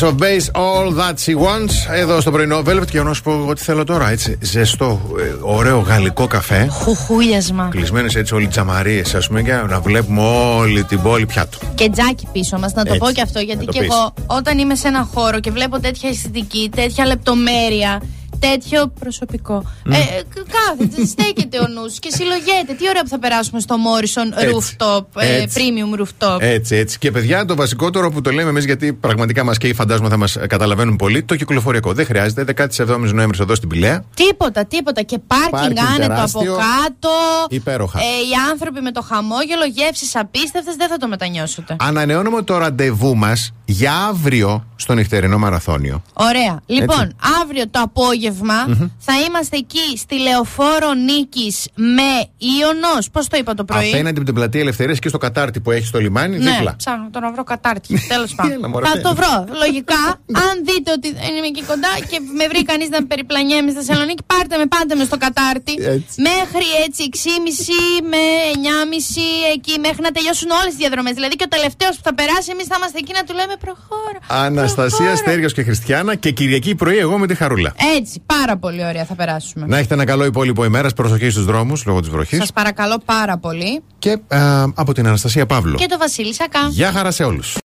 Ace of Base, all that she wants. Εδώ στο πρωινό Velvet και να σου πω εγώ τι θέλω τώρα. Έτσι, ζεστό, ε, ωραίο γαλλικό καφέ. Χουχούλιασμα. Κλεισμένες έτσι όλοι τζαμαρίες, ας πούμε, και να βλέπουμε όλη την πόλη πιάτο. Και τζάκι πίσω μας, να το Έτσι, πω και αυτό. Γιατί να το και πεις. εγώ, όταν είμαι σε ένα χώρο και βλέπω τέτοια αισθητική, τέτοια λεπτομέρεια, τέτοιο προσωπικό. Ε, κ- κάθεται, στέκεται ο νους και συλλογέται. Τι ωραία που θα περάσουμε στο Morrison Έτσι. Rooftop, ε, Έτσι. Premium Rooftop. Έτσι, έτσι. Και παιδιά, το βασικότερο που το λέμε εμείς, γιατί πραγματικά μας καίει, φαντάζομαι θα μας καταλαβαίνουν πολύ, το κυκλοφοριακό. Δεν χρειάζεται. 17 Νοέμβρης εδώ στην Πηλαία. Τίποτα, τίποτα. Και πάρκινγκ Πάρκινγκ άνετο από τεράστιο. κάτω. Υπέροχα. Ε, οι άνθρωποι με το χαμόγελο, γεύσεις απίστευτες, δεν θα το μετανιώσετε. Ανανεώνουμε το ραντεβού μας για αύριο στο νυχτερινό μαραθώνιο. Ωραία. Λοιπόν, Έτσι. αύριο το απόγευμα Μμμ. θα είμαστε εκεί στη Λεωφόρο Νίκης με Ιωνός. Πώς το είπα το πρωί; Απέναντι από την πλατεία Ελευθερίας και στο κατάρτι που έχει στο λιμάνι, Ναι, δίπλα. ψάχνω το να βρω κατάρτι. Τέλος [laughs] πάντων. μωρέ. θα το βρω. Λογικά, αν δείτε ότι δεν είμαι εκεί κοντά και με βρει κανείς να περιπλανιέμαι στη Θεσσαλονίκη, πάρτε με, πάντε με στο κατάρτι. Έτσι. Μέχρι έτσι 6.30 με 9.30 εκεί, μέχρι να τελειώσουν όλες τι διαδρομές. Δηλαδή και ο τελευταίος που θα περάσει, εμείς θα είμαστε εκεί να του λέμε προχώρα. Αναστασία Στέργιος και Χριστιανά και Κυριακή πρωί εγώ με τη Χαρούλα. Έτσι, πάρα πολύ ωραία θα περάσουμε. Να έχετε ένα καλό υπόλοιπο ημέρας. Προσοχή στους δρόμους λόγω της βροχής. Σας παρακαλώ πάρα πολύ. Και α, από την Αναστασία Παύλο. Και το Βασίλη Σακά. Γεια χαρά σε όλους.